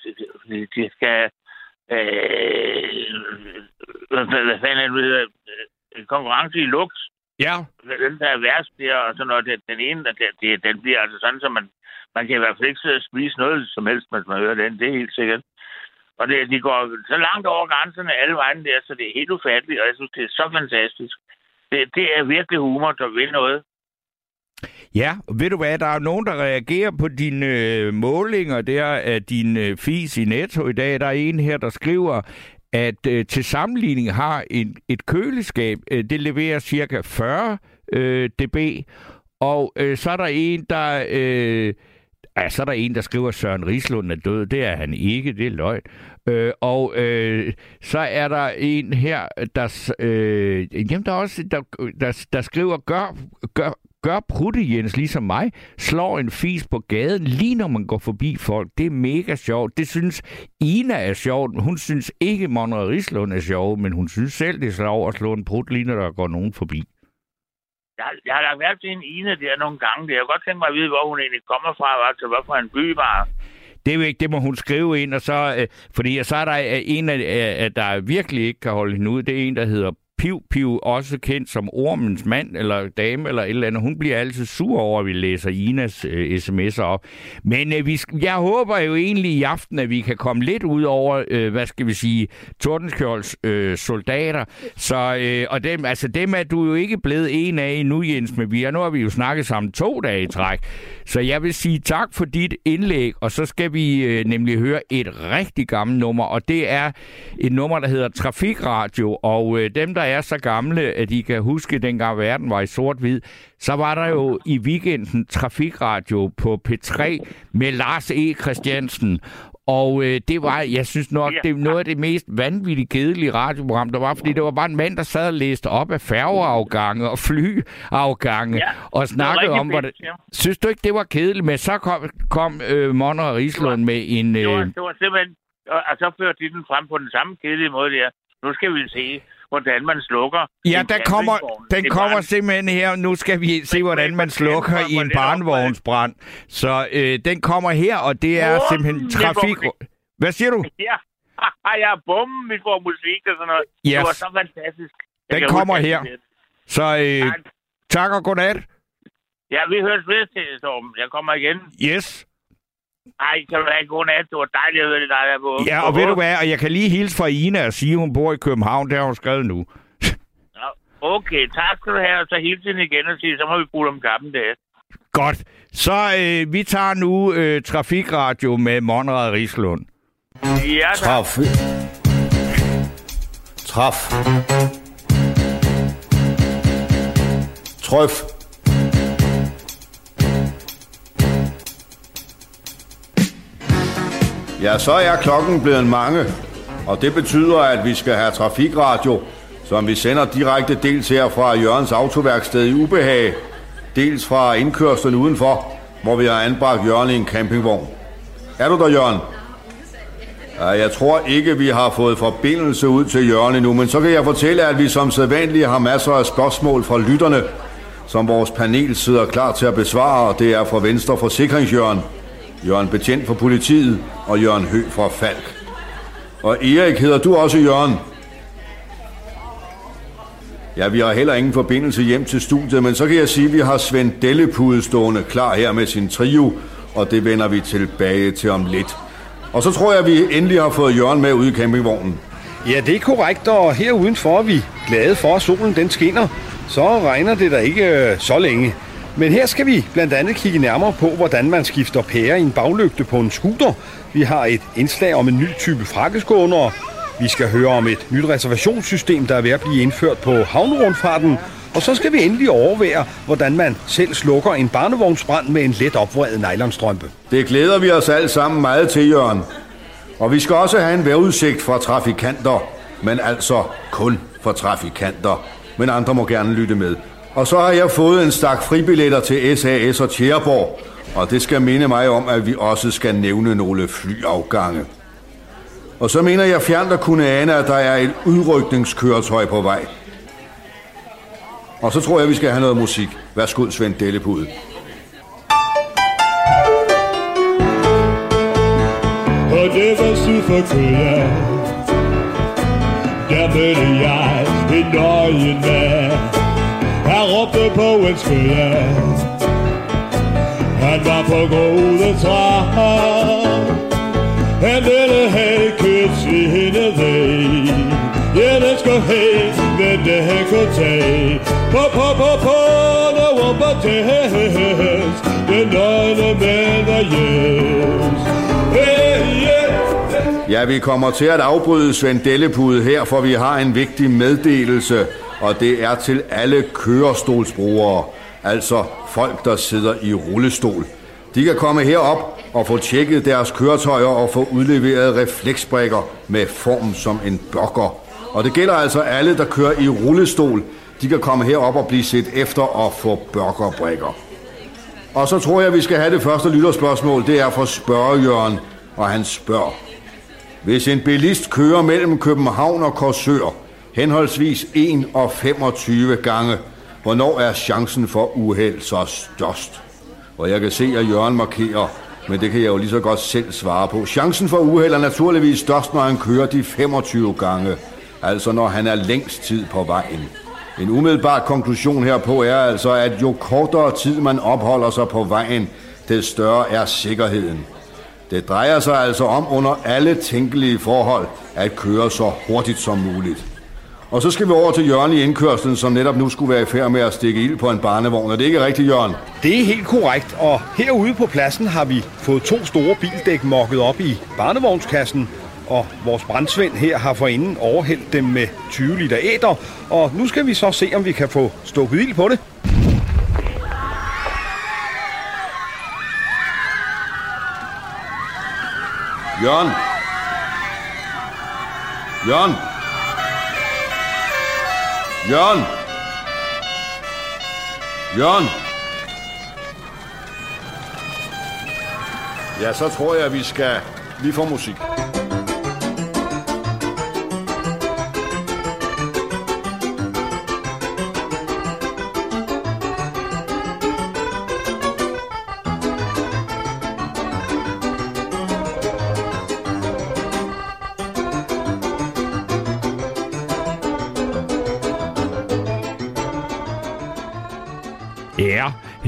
de, de skal... Øh, hvad, hvad fanden er det, hedder? Øh, konkurrence i lugt. Ja. Den der er værst der, og sådan noget, den ene, der, det, den bliver altså sådan, så man, man kan i hvert fald ikke sidde og spise noget som helst, hvis man hører den. Det er helt sikkert. Og det, de går så langt over grænserne alle vejen der, så det er helt ufatteligt, og jeg synes, det er så fantastisk. Det, det er virkelig humor, der vil noget. Ja, ved du hvad, der er nogen, der reagerer på dine øh, målinger der af din øh, fis i Netto i dag. Der er en her, der skriver, at øh, til sammenligning har en, et køleskab, øh, det leverer cirka 40 øh, dB, og øh, så er der en, der... Øh, Ja, så er der en, der skriver, at Søren Rislund er død. Det er han ikke, det er løgn. Øh, og øh, så er der en her, der, øh, jamen, der, også, der, der, der skriver, gør, gør, gør prutte Jens ligesom mig, slår en fis på gaden, lige når man går forbi folk. Det er mega sjovt. Det synes Ina er sjovt. Hun synes ikke, Monre Rislund er sjov, men hun synes selv, det er sjovt at slå en prut, lige når der går nogen forbi. Jeg, jeg har lagt mærke til en Ina der nogle gange. Jeg har godt tænkt mig at vide, hvor hun egentlig kommer fra, altså hvad for en by var. Det er jo ikke, det må hun skrive ind, og så, øh, fordi så er der øh, en, af, øh, der virkelig ikke kan holde hende ud. Det er en, der hedder Piv Piv, også kendt som ormens mand eller dame eller et eller andet. Hun bliver altid sur over, at vi læser Inas øh, sms'er op. Men øh, vi, jeg håber jo egentlig i aften, at vi kan komme lidt ud over, øh, hvad skal vi sige, Tordenskjolds øh, soldater. Så, øh, og dem, altså dem er du jo ikke blevet en af endnu, Jens, men vi er, nu har vi jo snakket sammen to dage i træk. Så jeg vil sige tak for dit indlæg, og så skal vi øh, nemlig høre et rigtig gammelt nummer, og det er et nummer, der hedder Trafikradio, og øh, dem, der er så gamle, at de kan huske, dengang verden var i sort-hvid, så var der jo i weekenden Trafikradio på P3 med Lars E. Christiansen. Og øh, det var, jeg synes nok, det er noget af det mest vanvittigt kedelige radioprogram, der var, fordi det var bare en mand, der sad og læste op af færgeafgange og flyafgange ja, og snakkede om, hvordan... Ja. Synes du ikke, det var kedeligt? Men så kom, kom øh, Monner og Rislund med en... Øh... Det, var, det var simpelthen og, og så fører de den frem på den samme kedelige måde der. Nu skal vi se, hvordan man slukker Ja, den kommer, den Det er kommer bare- simpelthen her. Nu skal vi se, hvordan man slukker i en barnevognsbrand. Så øh, den kommer her, og det er Bum, simpelthen trafik... Hvad siger du? Ja, *laughs* ja, bum, vi får musik og sådan noget. Yes. Det var så fantastisk. Jeg Den kommer her. det- Så øh, Tak. tak og godnat. Ja, vi høres ved til, Storm. Jeg kommer igen. Yes. Ej, kan du have en god nat. Det var dejligt at høre det, dig der på. Ja, og ved du hvad, og jeg kan lige hilse fra Ina og sige, at hun bor i København. Det har hun skrevet nu. *laughs* Ja, Okay, tak skal du have. Og så hilse hende igen og sige, så må vi bruge om kappen der. Godt. Så øh, vi tager nu øh, Trafikradio med Monrad Rislund. Ja, tak. Traf. Traf. Trøf. Ja, så er klokken blevet mange, og det betyder, at vi skal have trafikradio, som vi sender direkte dels her fra Jørgens autoværksted i Ubehag, dels fra indkørslen udenfor, hvor vi har anbragt Jørgen i en campingvogn. Er du der, Jørgen? Ja, jeg tror ikke, vi har fået forbindelse ud til Jørgen endnu, men så kan jeg fortælle, at vi som sædvanligt har masser af spørgsmål fra lytterne, som vores panel sidder klar til at besvare, og det er fra Venstre Forsikringsjørgen, Jørgen Betjent for politiet og Jørgen Hø fra Falk. Og Erik hedder du også Jørgen? Ja, vi har heller ingen forbindelse hjem til studiet, men så kan jeg sige, at vi har Svend Dellepude stående klar her med sin trio, og det vender vi tilbage til om lidt. Og så tror jeg, at vi endelig har fået Jørgen med ud i campingvognen. Ja, det er korrekt, og her udenfor er vi glade for, at solen den skinner. Så regner det da ikke øh, så længe. Men her skal vi blandt andet kigge nærmere på, hvordan man skifter pære i en baglygte på en scooter. Vi har et indslag om en ny type frakkeskåner. Vi skal høre om et nyt reservationssystem, der er ved at blive indført på havnerundfarten. Og så skal vi endelig overvære, hvordan man selv slukker en barnevognsbrand med en let opvredet nylonstrømpe. Det glæder vi os alle sammen meget til, Jørgen. Og vi skal også have en vejrudsigt fra trafikanter, men altså kun for trafikanter. Men andre må gerne lytte med. Og så har jeg fået en stak fribilletter til SAS og Tjæreborg, og det skal minde mig om, at vi også skal nævne nogle flyafgange. Og så mener jeg fjernt at kunne ane, at der er et udrykningskøretøj på vej. Og så tror jeg, vi skal have noget musik. Værsgo, Svend Dellepude. og det var syd for Køge. Der mødte jeg en nøgen mand. Han råbte på en skøje. Han var på gode træer. Han ville have i hende væg. Ja, den skal have, men det her kunne tage. På, på, på, på, der var på tæs. Den nøgne mand er yes. Hey, yeah. Ja, vi kommer til at afbryde Svend Dellepude her, for vi har en vigtig meddelelse, og det er til alle kørestolsbrugere, altså folk, der sidder i rullestol. De kan komme herop og få tjekket deres køretøjer og få udleveret refleksbrikker med form som en blokker. Og det gælder altså alle, der kører i rullestol. De kan komme herop og blive set efter og få burgerbrikker. Og så tror jeg, vi skal have det første lytterspørgsmål. Det er fra spørgejørgen, og han spørger. Hvis en bilist kører mellem København og Korsør, henholdsvis 1 og 25 gange, hvornår er chancen for uheld så størst? Og jeg kan se, at Jørgen markerer, men det kan jeg jo lige så godt selv svare på. Chancen for uheld er naturligvis størst, når han kører de 25 gange, altså når han er længst tid på vejen. En umiddelbar konklusion herpå er altså, at jo kortere tid man opholder sig på vejen, det større er sikkerheden. Det drejer sig altså om under alle tænkelige forhold at køre så hurtigt som muligt. Og så skal vi over til Jørgen i indkørslen, som netop nu skulle være i færd med at stikke ild på en barnevogn. Er det ikke rigtigt, Jørgen? Det er helt korrekt, og herude på pladsen har vi fået to store bildæk mokket op i barnevognskassen, og vores brandsvend her har forinden overhældt dem med 20 liter æder, og nu skal vi så se, om vi kan få stukket ild på det. Jørgen! Jørgen! Jørgen! Jørgen! Ja, så tror jeg, vi skal... Vi får musik.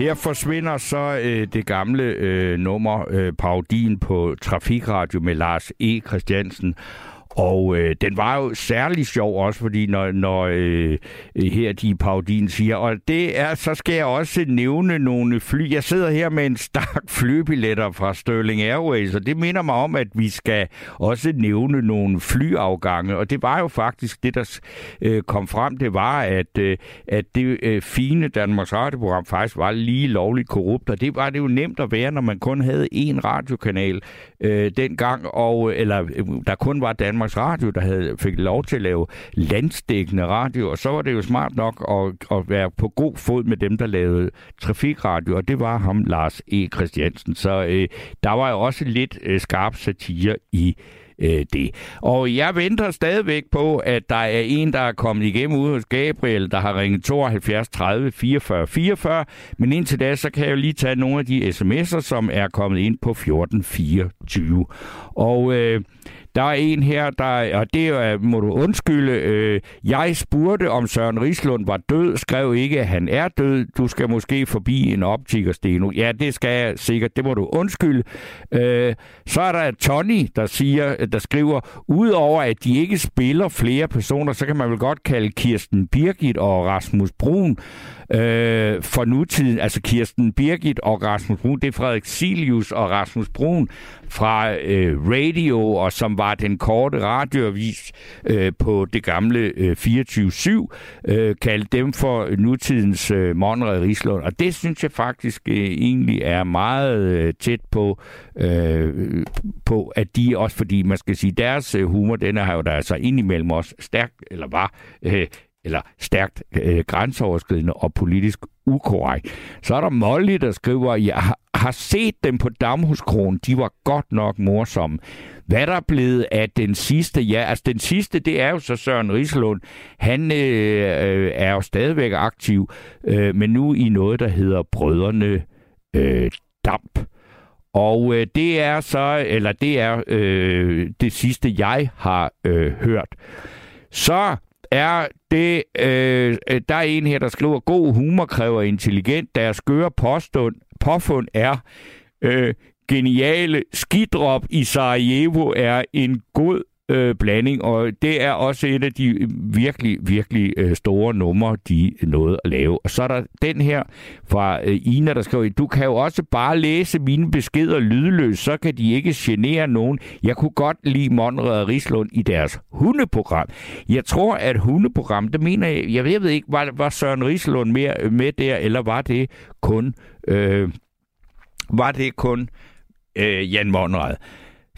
Her forsvinder så øh, det gamle øh, nummer, øh, parodien på Trafikradio med Lars E. Christiansen. Og øh, den var jo særlig sjov også, fordi når, når øh, her de paudin siger, og det er, så skal jeg også nævne nogle fly. Jeg sidder her med en stak *laughs* flybilletter fra Sterling Airways, og det minder mig om, at vi skal også nævne nogle flyafgange. Og det var jo faktisk det, der øh, kom frem, det var, at, øh, at det øh, fine Danmarks radioprogram faktisk var lige lovligt korrupt, og det var det jo nemt at være, når man kun havde én radiokanal øh, dengang, og, eller øh, der kun var Danmarks Radio, der havde, fik lov til at lave landsdækkende radio, og så var det jo smart nok at, at være på god fod med dem, der lavede trafikradio, og det var ham, Lars E. Christiansen. Så øh, der var jo også lidt øh, skarp satire i øh, det. Og jeg venter stadigvæk på, at der er en, der er kommet igennem ude hos Gabriel, der har ringet 72 30 44 44. Men indtil da, så kan jeg jo lige tage nogle af de sms'er, som er kommet ind på 1424. Og øh, der er en her, der, og det er, må du undskylde, øh, jeg spurgte, om Søren Rislund var død, skrev ikke, at han er død. Du skal måske forbi en optiker, Steno. Ja, det skal jeg sikkert, det må du undskylde. Øh, så er der Tony, der, siger, der skriver, udover at de ikke spiller flere personer, så kan man vel godt kalde Kirsten Birgit og Rasmus Brun øh, for nutiden, altså Kirsten Birgit og Rasmus Brun, det er Frederik Silius og Rasmus Brun fra øh, radio, og som var den korte radioavis øh, på det gamle øh, 24-7, øh, kaldte dem for nutidens øh, Monrad Rislund. Og det synes jeg faktisk øh, egentlig er meget øh, tæt på, øh, på, at de også, fordi man skal sige, deres øh, humor, den har jo der altså indimellem også stærkt, eller var øh, eller stærkt øh, grænseoverskridende og politisk ukorrekt. Så er der Molly, der skriver, jeg har set dem på Damhuskronen. De var godt nok morsomme. Hvad der er blevet af den sidste? Ja, altså den sidste, det er jo så Søren Rislund. Han øh, øh, er jo stadigvæk aktiv, øh, men nu i noget, der hedder Brødrene øh, Damp. Og øh, det er så, eller det er øh, det sidste, jeg har øh, hørt. Så er det, øh, øh der er en her, der skriver, god humor kræver intelligent. Deres skøre påstund, påfund er, øh, geniale skidrop i Sarajevo er en god øh, blanding, og det er også et af de virkelig, virkelig øh, store numre, de nåede at lave. Og så er der den her fra øh, Ina, der skriver, du kan jo også bare læse mine beskeder lydløst, så kan de ikke genere nogen. Jeg kunne godt lide Monrad og Rislund i deres hundeprogram. Jeg tror, at hundeprogram, det mener jeg, jeg ved, jeg ved ikke, var, var Søren Rislund mere øh, med der, eller var det kun, øh, var det kun øh, Jan Monrad?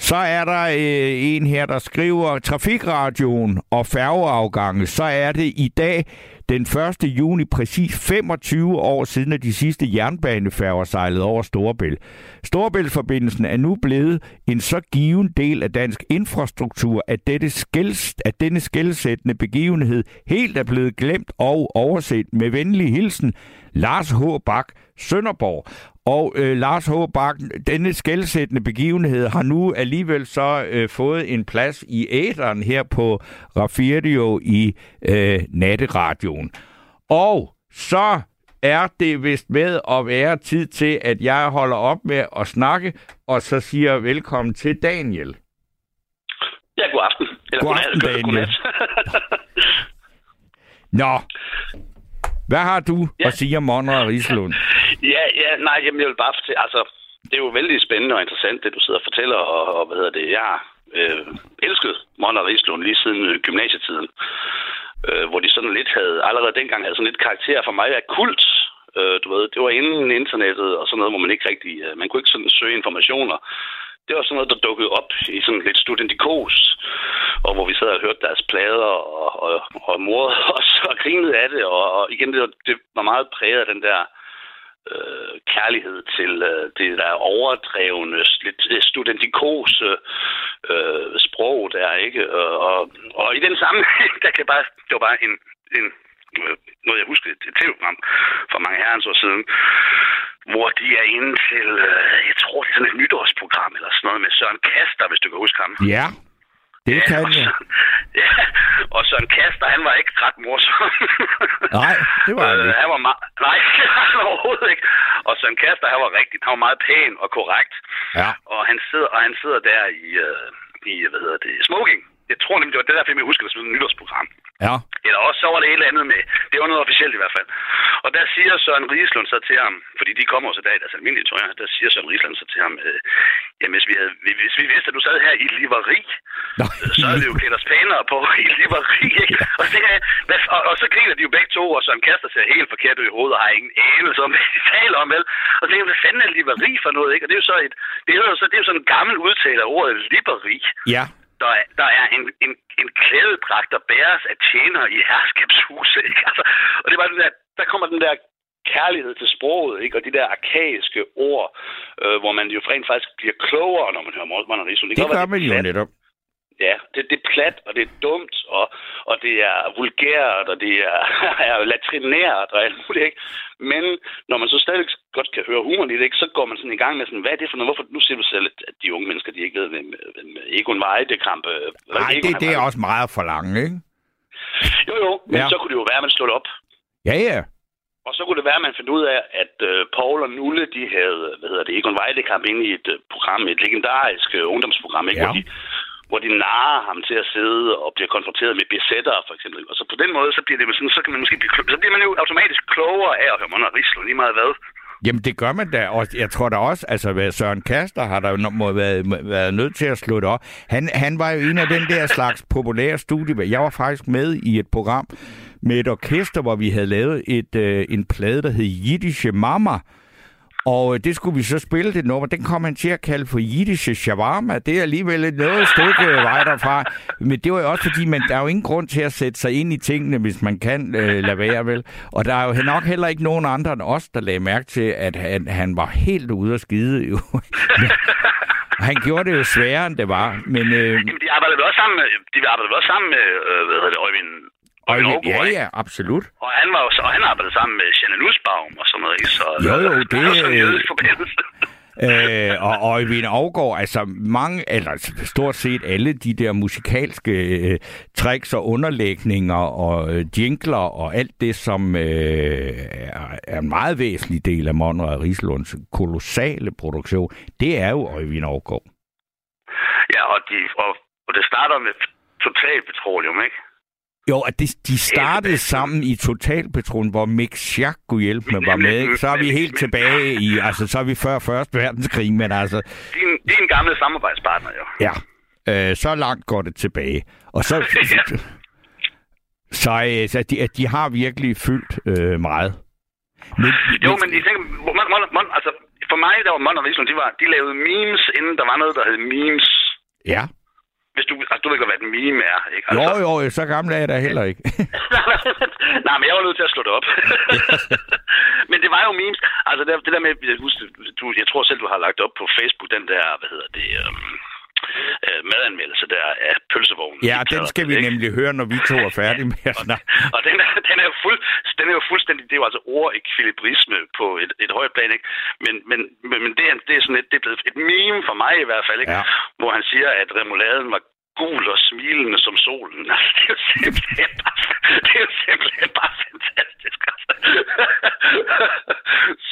Så er der øh, en her, der skriver, trafikradioen og færgeafgange, så er det i dag den 1. juni præcis 25 år siden, at de sidste jernbanefærger sejlede over Storebælt. Storebæltforbindelsen er nu blevet en så given del af dansk infrastruktur, at, dette skæls, at denne skældsættende begivenhed helt er blevet glemt og overset. Med venlig hilsen, Lars H. Bak, Sønderborg. Og øh, Lars H. Bak, denne skældsættende begivenhed har nu alligevel så øh, fået en plads i æderen her på Raffirdio i øh, natteradioen. Og så er det vist med at være tid til, at jeg holder op med at snakke, og så siger velkommen til Daniel. Ja, god aften. Eller god aften, Daniel. *laughs* Nå, hvad har du ja. at sige om Monrad og Rislund? *laughs* ja, ja, nej, jamen, jeg vil bare fortælle, altså, det er jo vældig spændende og interessant, det du sidder og fortæller, og, og hvad hedder det, jeg har øh, elsket Monrad og Rislund lige siden øh, gymnasietiden, øh, hvor de sådan lidt havde, allerede dengang havde sådan lidt karakter for mig af kult, øh, du ved, det var inden internettet og sådan noget, hvor man ikke rigtig, øh, man kunne ikke sådan søge informationer, det var sådan noget, der dukkede op i sådan lidt studentikos, og hvor vi sad og hørte deres plader og, og, og mor *laughs* os og grinede af det, og, og igen, det var, det var meget præget af den der øh, kærlighed til øh, det der overdrevne, lidt studentikose øh, sprog der, ikke? Og, og, og i den sammenhæng, *laughs* der kan bare, det var bare en, en øh, noget jeg husker, et tv-program for mange herrens år siden, hvor de er inde til, øh, jeg tror det er sådan et nytårsprogram eller sådan noget med Søren Kaster, hvis du kan huske ham. Ja, det kan jeg. *laughs* Ja, og Søren Kaster, han var ikke ret morsom. *laughs* Nej, det var han Øh, ikke. han var meget... *laughs* Nej, det var han overhovedet ikke. Og Søren Kaster, han var rigtig... Han var meget pæn og korrekt. Ja. Og han sidder, og han sidder der i, øh, i, hvad hedder det, smoking. Jeg tror nemlig, det var det der film, jeg husker, det sådan et nytårsprogram. Ja. Eller også så var det et eller andet med, det var noget officielt i hvert fald. Og der siger Søren Rieslund så til ham, fordi de kommer også i dag, deres almindelige, tror jeg, der siger Søren Rieslund så til ham, øh, jamen hvis vi, havde, hvis vi vidste, at du sad her i livari, Nå, så havde vi jo klædt os pænere på i livari, ikke? Og, det, hvad, og, og, så griner de jo begge to, og Søren Kaster ser helt forkert ud i hovedet, og har ingen anelse om, *laughs* hvad de taler om, vel? Og så tænker hvad fanden er livari for noget, ikke? Og det er jo så et, det er jo, så, det er jo sådan en gammel udtale af ordet livari Ja. Der er, der er en, en, en klædedragt, der bæres af tjenere i herskabshuse. Ikke? Altså, og det var den der, der kommer den der kærlighed til sproget, ikke? og de der arkaiske ord, øh, hvor man jo rent faktisk bliver klogere, når man hører Morten Rigsund. Det gør man jo netop. Ja, det, det er plat, og det er dumt, og, og det er vulgært, og det er, *laughs* er latrinært og alt muligt, ikke? Men når man så stadig godt kan høre humoren i det, ikke, så går man sådan i gang med sådan, hvad er det for noget? Hvorfor, nu siger du selv, at de unge mennesker, de ikke ved, hvem, hvem Egon Weidekamp... øh, hvad Nej, Egon, det, det er var. også meget for langt, ikke? Jo, jo, men Ja. så kunne det jo være, at man slog det op. Ja, ja. Og så kunne det være, at man fandt ud af, at uh, Paul og Nulle, de havde, hvad hedder det, Egon Weidekamp inde i et uh, program, et legendarisk uh, ungdomsprogram, ikke? Ja. Hvor, de, hvor de narer ham til at sidde og bliver konfronteret med besætter, for eksempel. Og så på den måde, så bliver det jo sådan, så kan man måske blive, så bliver man jo automatisk klogere af at høre Mona Rislund lige meget hvad. Jamen, det gør man da. Og jeg tror da også, altså Søren Kaster har der jo nok- må været, været nødt til at slutte op. Han, han var jo en af den der slags populære studie. Jeg var faktisk med i et program med et orkester, hvor vi havde lavet et, øh, en plade, der hed Jiddische Mama. Og øh, det skulle vi så spille det nummer. Den kom han til at kalde for Jiddische Shawarma. Det er alligevel et noget stykke øh, vej derfra. Men det var jo også fordi, man, der er jo ingen grund til at sætte sig ind i tingene, hvis man kan øh, lade være vel. Og der er jo nok heller ikke nogen andre end os, der lagde mærke til, at han, han var helt ude at skide. Jo. *laughs* Han gjorde det jo sværere, end det var. Men øh, Jamen, de arbejdede vel også sammen med, de arbejdede vel også sammen med, øh, hvad hedder det, Øjvind, og, Aargaard, ja, ikke? ja, absolut. Og han var jo så, og han arbejdede sammen med Shannon Nussbaum og sådan noget, ikke? Så, Jo, jo, der er jo sådan en det- jødisk forbindelse. Øh, og Øjvind Afgaard, altså mange, eller stort set alle de der musikalske øh, tricks og underlægninger og øh, jingler og alt det, som øh, er, er en meget væsentlig del af Monrad Rislunds kolossale produktion, det er jo Øjvind Afgaard. Ja, og, de, og, og det starter med Total Petroleum, ikke? Jo, at de, de startede sammen i Total Petrol, hvor Mick Schack kunne hjælpe med var med. ikke? Så er vi helt tilbage i, altså så er vi før Første Verdenskrig, men altså, Din, din gamle samarbejdspartner, jo. Ja, øh, så langt går det tilbage. Og så, *laughs* så, øh, så de, de har virkelig fyldt øh, meget. Men, Jo, men I tænker, mon, mon, mon, altså, for mig, der var Mon og Rislund, de, var, de lavede memes, inden der var noget, der hed memes. ja. Hvis du, altså, du ved godt, hvad et meme er, ikke? Jo, Altså, jo, så gammel er jeg da heller ikke. *laughs* Nej, men jeg var nødt til at slå det op. *laughs* men det var jo memes. Altså, det, det der med, jeg, husker, du, jeg tror selv, du har lagt op på Facebook, den der, hvad hedder det, øhm, øh, madanmeldelse der af pølsevognen. ja, den skal vi nemlig høre, når vi to er færdige med at *laughs* snakke. Og den er, den er, fuld, den er jo fuldstændig, det er jo altså ordekvilibrisme på et, et højt plan, ikke? Men, men, men, men det, er, det er sådan et, det er blevet et meme for mig i hvert fald, ikke? Ja. Hvor han siger, at remouladen var gul og smilende som solen. *laughs* Altså, det er jo simpelthen bare, det er jo simpelthen bare fantastisk.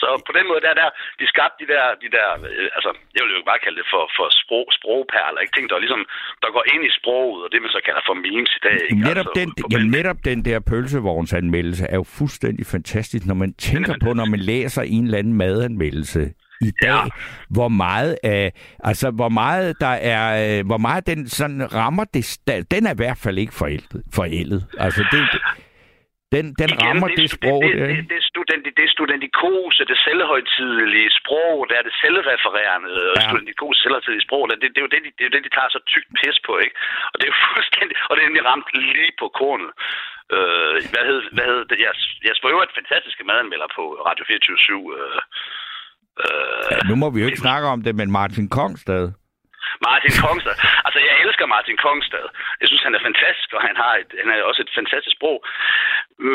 Så på den måde, der, der, de skabte de der, de der øh, altså, jeg vil jo bare kalde det for, for sprog, sprogperler, ikke? Ting, der ligesom, der går ind i sproget, og det man så kalder for memes i dag, ikke? Netop, altså, den, jamen, netop den der pølsevognsanmeldelse er jo fuldstændig fantastisk, når man tænker på, når man læser en eller anden madanmeldelse i dag, ja. hvor meget af, altså hvor meget der er, øh, hvor meget den sådan rammer det, den er i hvert fald ikke forældet, forældet. Altså det, den, den Igen, rammer det, er- sprog, det, der, det, det, student, det studentikose, det selvhøjtidelige sprog, det er det selvrefererende ja. Studentikose, selvhøjtidelige sprog. Det, det, det, er jo det, de, det er jo det, de tager så tykt pis på, ikke? Og det er jo *laughs* fuldstændig, og det er nemlig ramt lige på kornet. Øh, hvad hed, hvad hed det? Jeg, jeg jo et fantastiske madanmelder på Radio 24 øh, øh, Ja, nu må vi jo ikke snakke om det, men Martin Kongstad. Martin Kongstad. Altså, jeg elsker Martin Kongstad. Jeg synes, han er fantastisk, og han har, et, han har også et fantastisk sprog.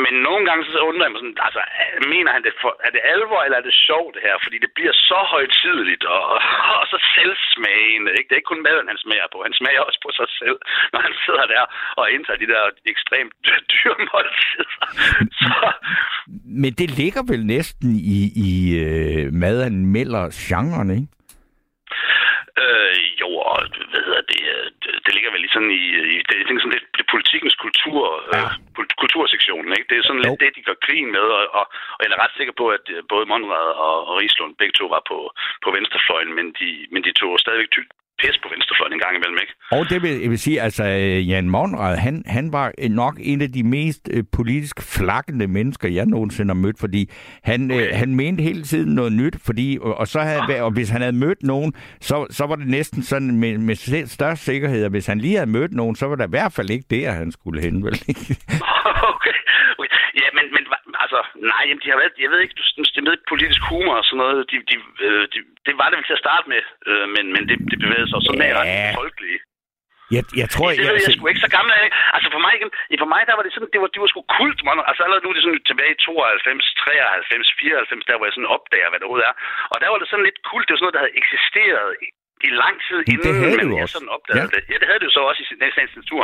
Men nogle gange så undrer jeg mig sådan, altså, mener han det for, er det alvor, eller er det sjovt det her? Fordi det bliver så højtidligt, og, *laughs* og så selvsmagende, ikke? Det er ikke kun maden, han smager på. Han smager også på sig selv, når han sidder der og indtager de der ekstremt *laughs* dyre måltider. *laughs* Så... Men det ligger vel næsten i, i uh, madanmelder-genren, ikke? Øh, jo, og hvad hedder det, øh, det, det ligger vel sådan i, i det, det, sådan lidt det politikens kultur, ja. øh, kultursektionen, ikke? Det er sådan jo. lidt det, de gør grin med, og, og, og jeg er ret sikker på, at øh, både Monrad og, og Rislund begge to var på, på venstrefløjen, men de, men de tog stadigvæk ty, pis på venstrefløjen en gang imellem, ikke? Og det vil, jeg vil sige, altså Jan Monrad, han, han var nok en af de mest øh, politisk flakkende mennesker, jeg nogensinde har mødt, fordi han, øh, okay. øh, han mente hele tiden noget nyt, fordi, og, og, så havde, ah. og hvis han havde mødt nogen, så, så var det næsten sådan med, med størst sikkerhed, at hvis han lige havde mødt nogen, så var der i hvert fald ikke det, han skulle hen, vel? okay. *laughs* okay. Ja, men, men altså, nej, jamen, de har været, jeg ved ikke, du, det med politisk humor og sådan noget, de, de, øh, de, det var det vel til at starte med, øh, men, men det, det bevægede sig så nær ja. folkelige. Jeg, jeg tror, det, jeg, jeg, jeg sgu ikke så gammel af. Altså for mig, for mig der var det sådan, det var, det var sgu kult, man. Altså allerede nu er det sådan tilbage i 92, 93, 94, der hvor jeg sådan opdager, hvad det overhovedet er. Og der var det sådan lidt kult. Det var sådan noget, der havde eksisteret i lang tid inden det du også. sådan opdagede ja. det. Ja, det havde det jo så også i sin næste natur.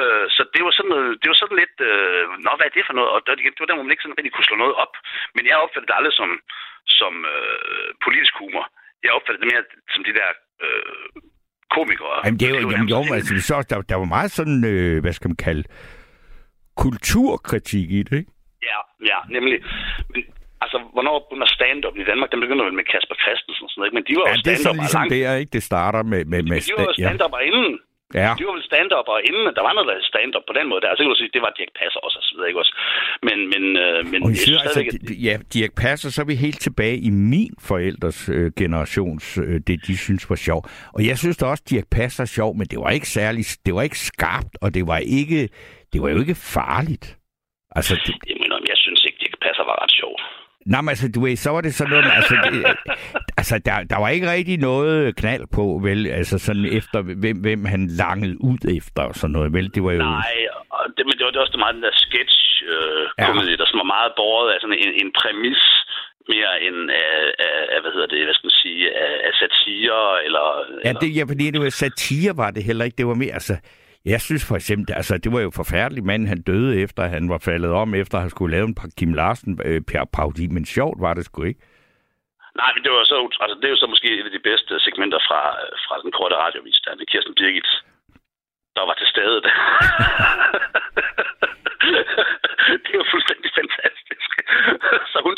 Øh, så det var sådan noget, det var sådan lidt, øh, nå, hvad er det for noget? Og det, det var der, hvor man ikke sådan rigtig kunne slå noget op. Men jeg opfattede det aldrig som, som øh, politisk humor. Jeg opfattede det mere som de der øh, komikere. Jamen, det er jo, det jamen, jo, altså, så, der, der var meget sådan, øh, hvad skal man kalde, kulturkritik i det, ikke? Ja, ja, nemlig. Men altså, hvornår begynder stand-up i Danmark? Den begynder vel med Kasper Christensen og sådan noget, ikke? Men de var jo ja, det er sådan ligesom langt... det er, ikke? Det starter med... med, med de var jo stand-up ja. inden. Ja. De var vel stand-up, og inden der var noget, der stand-up på den måde. Der. Altså, jeg sige, det var Dirk Passer også, og så videre, ikke også? Men, men, øh, men og jeg synes altså, at... Ja, Dirk Passer, så er vi helt tilbage i min forældres øh, generations, øh, det de synes var sjov. Og jeg synes da også, Dirk Passer er sjov, men det var ikke særligt, det var ikke skarpt, og det var ikke, det var jo ikke farligt. Altså, det... Jamen, jeg synes ikke, Dirk Passer var ret Nej, men altså, du ved, så var det sådan noget, altså, det, altså der, der var ikke rigtig noget knald på, vel, altså sådan efter, hvem, hvem han langede ud efter og sådan noget, vel, det var jo... Nej, og det, men det var det også det meget den der sketch-komedie, øh, ja. der som var meget båret af sådan en, en præmis, mere end af, af, af, hvad hedder det, hvad skal man sige, af, af satire, eller... Ja, det, ja, fordi det var satire, var det heller ikke, det var mere, altså, jeg synes for eksempel, altså det var jo forfærdeligt mand, han døde efter, han var faldet om, efter have skulle lave en Kim Larsen øh, parodi, men sjovt var det sgu ikke. Nej, men det var så, altså, det er jo så måske et af de bedste segmenter fra, fra den korte radiovis, der med Kirsten Birgit, der var til stede. *laughs* *laughs* det var fuldstændig fantastisk. *laughs* så hun,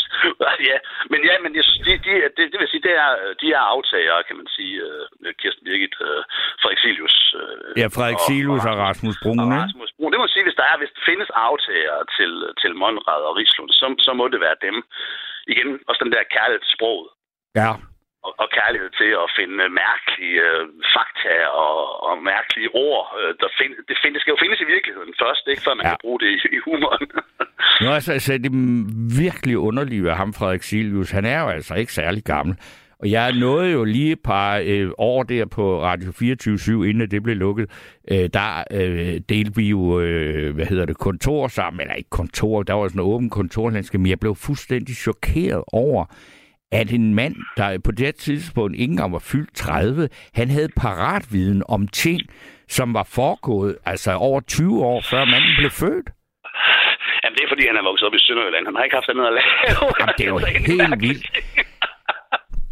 ja, men ja, men jeg synes, de, de, det, det vil sige, det er, de er aftagere, kan man sige, uh, Kirsten Birgit, uh, Frederik Silius. Uh, ja, Frederik Silius og, og Rasmus Brun, og Rasmus Brun. Det må sige, hvis der er, hvis der findes aftagere til, til Monrad og Rislund, så, så må det være dem. Igen, også den der kærlighed til sproget. Ja, og, og kærlighed til at finde mærkelige øh, fakta og, og mærkelige ord. Øh, der find, det, find, det skal jo findes i virkeligheden først, ikke, før man ja. kan bruge det i, i humoren. *laughs* Nå, altså, altså, det virkelig underligt af ham, Frederik Silius. Han er jo altså ikke særlig gammel. Og jeg nåede jo lige et par øh, år der på Radio 24 inden det blev lukket. Øh, der øh, delte vi jo, øh, hvad hedder det, kontor sammen. Eller ikke kontor, der var sådan en åben kontorlandskab. Men jeg blev fuldstændig chokeret over, at en mand, der på det tidspunkt ikke engang var fyldt 30, han havde paratviden om ting, som var foregået altså over 20 år før manden blev født. Jamen, det er fordi, han er vokset op i Sønderjylland. Han har ikke haft andet at lave. Jamen, det er jo *laughs* helt vildt.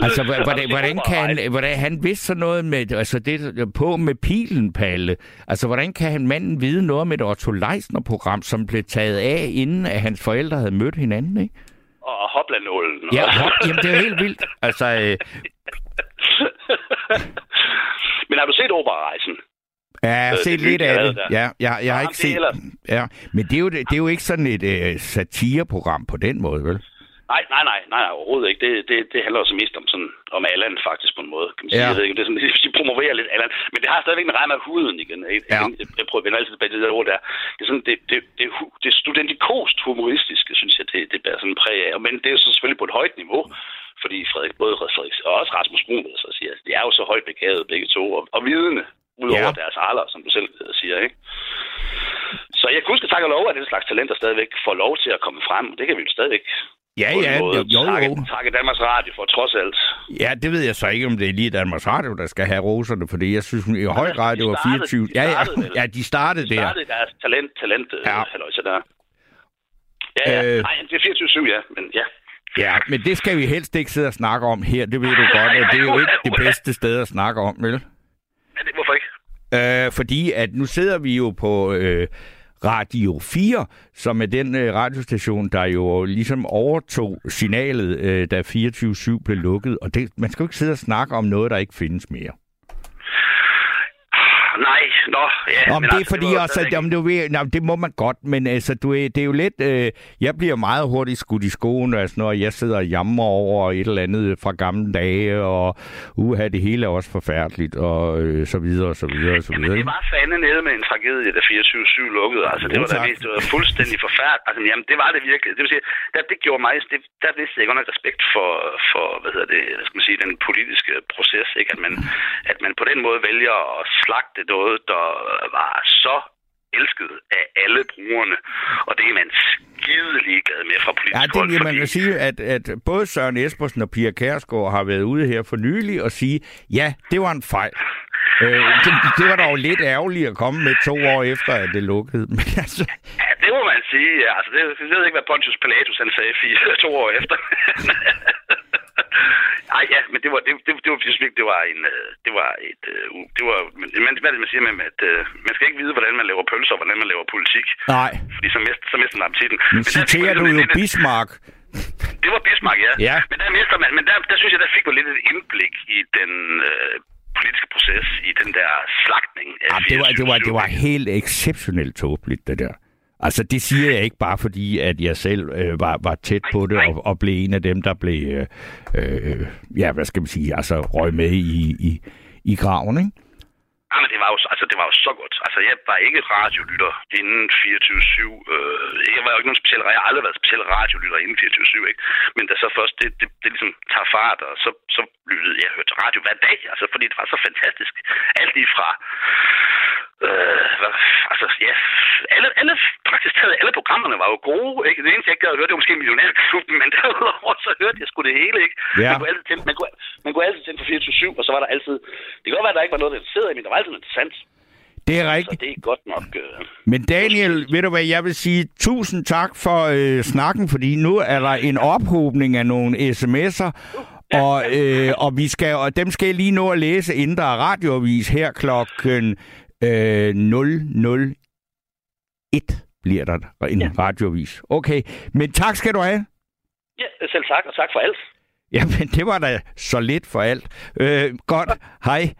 Altså, *laughs* hvordan, hvordan kan han, hvordan, han vidste sådan noget med, altså det på med pilen, Palle. Altså, hvordan kan han manden vide noget med et Otto Leisner-program, som blev taget af, inden at hans forældre havde mødt hinanden, ikke? Og hoplanålen. Ja, hop, jamen det er helt vildt. Altså, øh... *laughs* Men har du set operarejsen? Ja, jeg har øh, set lidt af det. Ja, jeg, jeg har ikke set... Ja, men det er, jo, det er jo ikke sådan et uh, satireprogram på den måde, vel? Nej, nej, nej, nej, overhovedet ikke. Det, det, det handler også mest om sådan, om Allan faktisk på en måde, kan man sige. Ja. Jeg ved ikke, det er sådan, *laughs* de promoverer lidt Allan. Men det har stadigvæk en regn af huden igen. Jeg, ja. jeg, jeg prøver at vende altid tilbage til det der ord der. Det er sådan, det, det, det, det studentikost humoristiske, synes jeg, det, det bærer sådan en præg af. Men det er så selvfølgelig på et højt niveau. Fordi Frederik, både Frederik og også Rasmus Brun, så siger, de er jo så højt begavet begge to, og, og vidende, udover ja. deres alder, som du selv siger, ikke? Så jeg kunne tak og lov, at den slags talenter stadigvæk får lov til at komme frem. Det kan vi jo stadigvæk Ja, ja, måde, jo, jo. Takke, takke Danmarks Radio for trods alt. Ja, det ved jeg så ikke, om det er lige Danmarks Radio, der skal have roserne, fordi jeg synes, i høj grad, det var 24... Ja, ja, ja, de startede de der. startede deres talent, talent, Ja. ja. halløjse der. Ja, ja. Øh. Nej, det er 24-7, ja, men ja. Ja, men det skal vi helst ikke sidde og snakke om her. Det ved du godt, at det er jo ikke det bedste sted at snakke om, vel? Men det, hvorfor ikke? Øh, fordi at nu sidder vi jo på øh, Radio 4, som er den øh, radiostation, der jo ligesom overtog signalet, øh, da 24-7 blev lukket. Og det, man skal jo ikke sidde og snakke om noget, der ikke findes mere. Nej, nå, ja. Om men det er altså, fordi også, at, om du ved, nej, det må man godt, men altså, du, det er jo lidt, øh, jeg bliver meget hurtigt skudt i skoen, altså, når jeg sidder og jammer over et eller andet fra gamle dage, og uha, det hele er også forfærdeligt, og øh, så videre, og så videre, og så videre. Det ikke? var fandme nede med en tragedie, da 24-7 lukkede. Altså, det Jo, var, da, tak. det var fuldstændig forfærdeligt. Altså, jamen, det var det virkelig. Det vil sige, der, det gjorde mig, det, der vidste jeg godt nok respekt for, for, hvad hedder det, skal man sige, den politiske proces, ikke? At man, at man på den måde vælger at slagte noget, der var så elsket af alle brugerne. Og det er man skide ligeglad med fra politisk Ja, det, ja, man kan sige, at, at både Søren Espersen og Pia Kærsgaard har været ude her for nylig og sige, ja, det var en fejl. Øh, det, det var dog lidt ærgerligt at komme med to år efter, at det lukkede. *laughs* Men altså, Ja, det må man sige. Ja. Altså, det, jeg ved ikke, hvad Pontius Pilatus han sagde fire, to år efter. *laughs* Ej, ja, men det var, det, det, det var, virkelig, det var en, øh, det var et, øh, det var, men, hvad det, man siger med, at øh, man skal ikke vide, hvordan man laver pølser, og hvordan man laver politik. nej, Fordi så mister, så mister man appetitten. nu Men der citerer du jo lidt Bismarck. Det var Bismarck, ja. Ja. Men der mister man, men der, der synes jeg, der fik man lidt et indblik i den øh, politiske proces, i den der slagtning af Ja, det, var, det, var, 24/7. det var helt exceptionelt tåbeligt, det der. Altså, det siger jeg ikke bare fordi, at jeg selv øh, var, var tæt på det, og, og blev en af dem, der blev, øh, øh ja, hvad skal man sige, altså røg med i, i, i graven, ikke? Nej, men det var jo, altså, det var jo så godt. Altså, jeg var ikke radiolytter inden 24-7. Øh, jeg var jo ikke nogen speciel, jeg har aldrig været speciel radiolytter inden 24-7, ikke? Men da så først det, det, det ligesom tager fart, og så, så lyttede jeg hørte radio hver dag, altså, fordi det var så fantastisk. Alt lige fra, øh, hvad, altså, ja, alle, alle, praktisk taget alle programmerne var jo gode, ikke? Det eneste, jeg ikke havde hørt, det var måske Millionærklubben, men *laughs* derudover så hørte jeg sgu det hele, ikke? Ja. Man kunne altid tænde, man kunne, man kunne altid tænde for 24-7, og så var der altid, det kan godt være, at der ikke var noget, der interesserede i, men der var altid noget interessant. Det er Så rigtigt. det er godt nok... Øh, Men Daniel, ved du hvad, jeg vil sige tusind tak for øh, snakken, fordi nu er der en ophobning af nogle sms'er, og, øh, og, vi skal, og dem skal jeg lige nå at læse, inden der er radioavis her klokken øh, 001 bliver der en ja. radioavis. Okay, men tak skal du have. ja, selv tak, og tak for alt. Jamen, det var da så lidt for alt. Øh, godt, hej.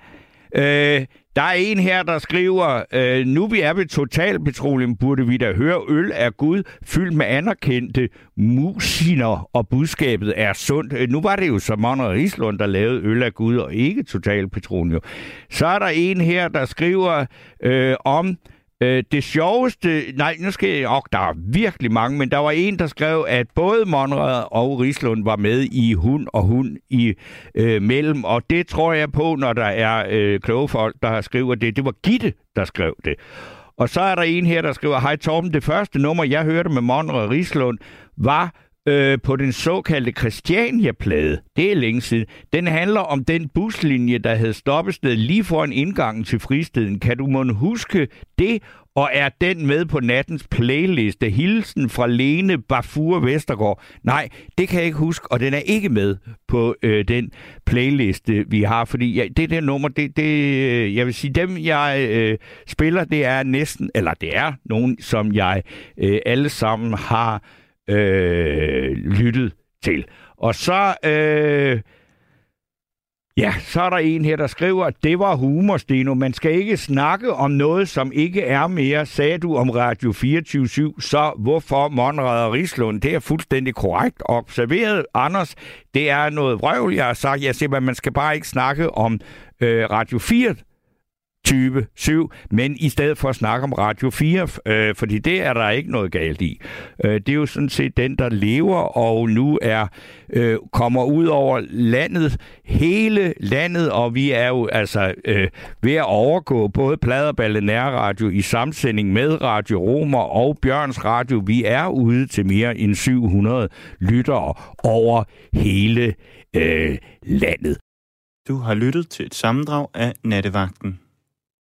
Øh, der er en her, der skriver, øh, nu vi er ved Total Petroleum, burde vi da høre, øl er Gud, fyldt med anerkendte musiner, og budskabet er sundt. Øh, nu var det jo Simon og Rislund, der lavede øl af Gud, og ikke Total Petroleum. Så er der en her, der skriver øh, om, Øh, det sjoveste, nej, nu skal jeg, og der er virkelig mange, men der var en, der skrev, at både Monrad og Rislund var med i hund og hund i øh, mellem, og det tror jeg på, når der er øh, kloge folk, der har skrevet det. Det var Gitte, der skrev det. Og så er der en her, der skriver, hej Torben, det første nummer, jeg hørte med Monrad og Rislund, var øh, på den såkaldte Christiania-plade. Det er længe siden. Den handler om den buslinje, der havde stoppested lige foran indgangen til fristeden. Kan du måske huske det? Og er den med på nattens playliste? Hilsen fra Lene Bafur Vestergaard. Nej, det kan jeg ikke huske, og den er ikke med på øh, den playliste, vi har. Fordi ja, det der nummer, det, det, øh, jeg vil sige, dem jeg øh, spiller, det er næsten, eller det er nogen, som jeg øh, alle sammen har øh, lyttet til. Og så, øh, ja, så er der en her, der skriver, at det var humor, Steno. Man skal ikke snakke om noget, som ikke er mere, sagde du om Radio 24 Så hvorfor Monrad og Rislund? Det er fuldstændig korrekt observeret, Anders. Det er noget vrøvl, jeg har sagt. Jeg siger, at man skal bare ikke snakke om øh, Radio 4 20 men i stedet for at snakke om Radio 4, øh, fordi det er der ikke noget galt i. Øh, det er jo sådan set den, der lever og nu er øh, kommer ud over landet, hele landet, og vi er jo altså øh, ved at overgå både Pladerballe Nærradio i samsending med Radio Romer og Bjørns Radio. Vi er ude til mere end 700 lyttere over hele øh, landet. Du har lyttet til et sammendrag af Nattevagten.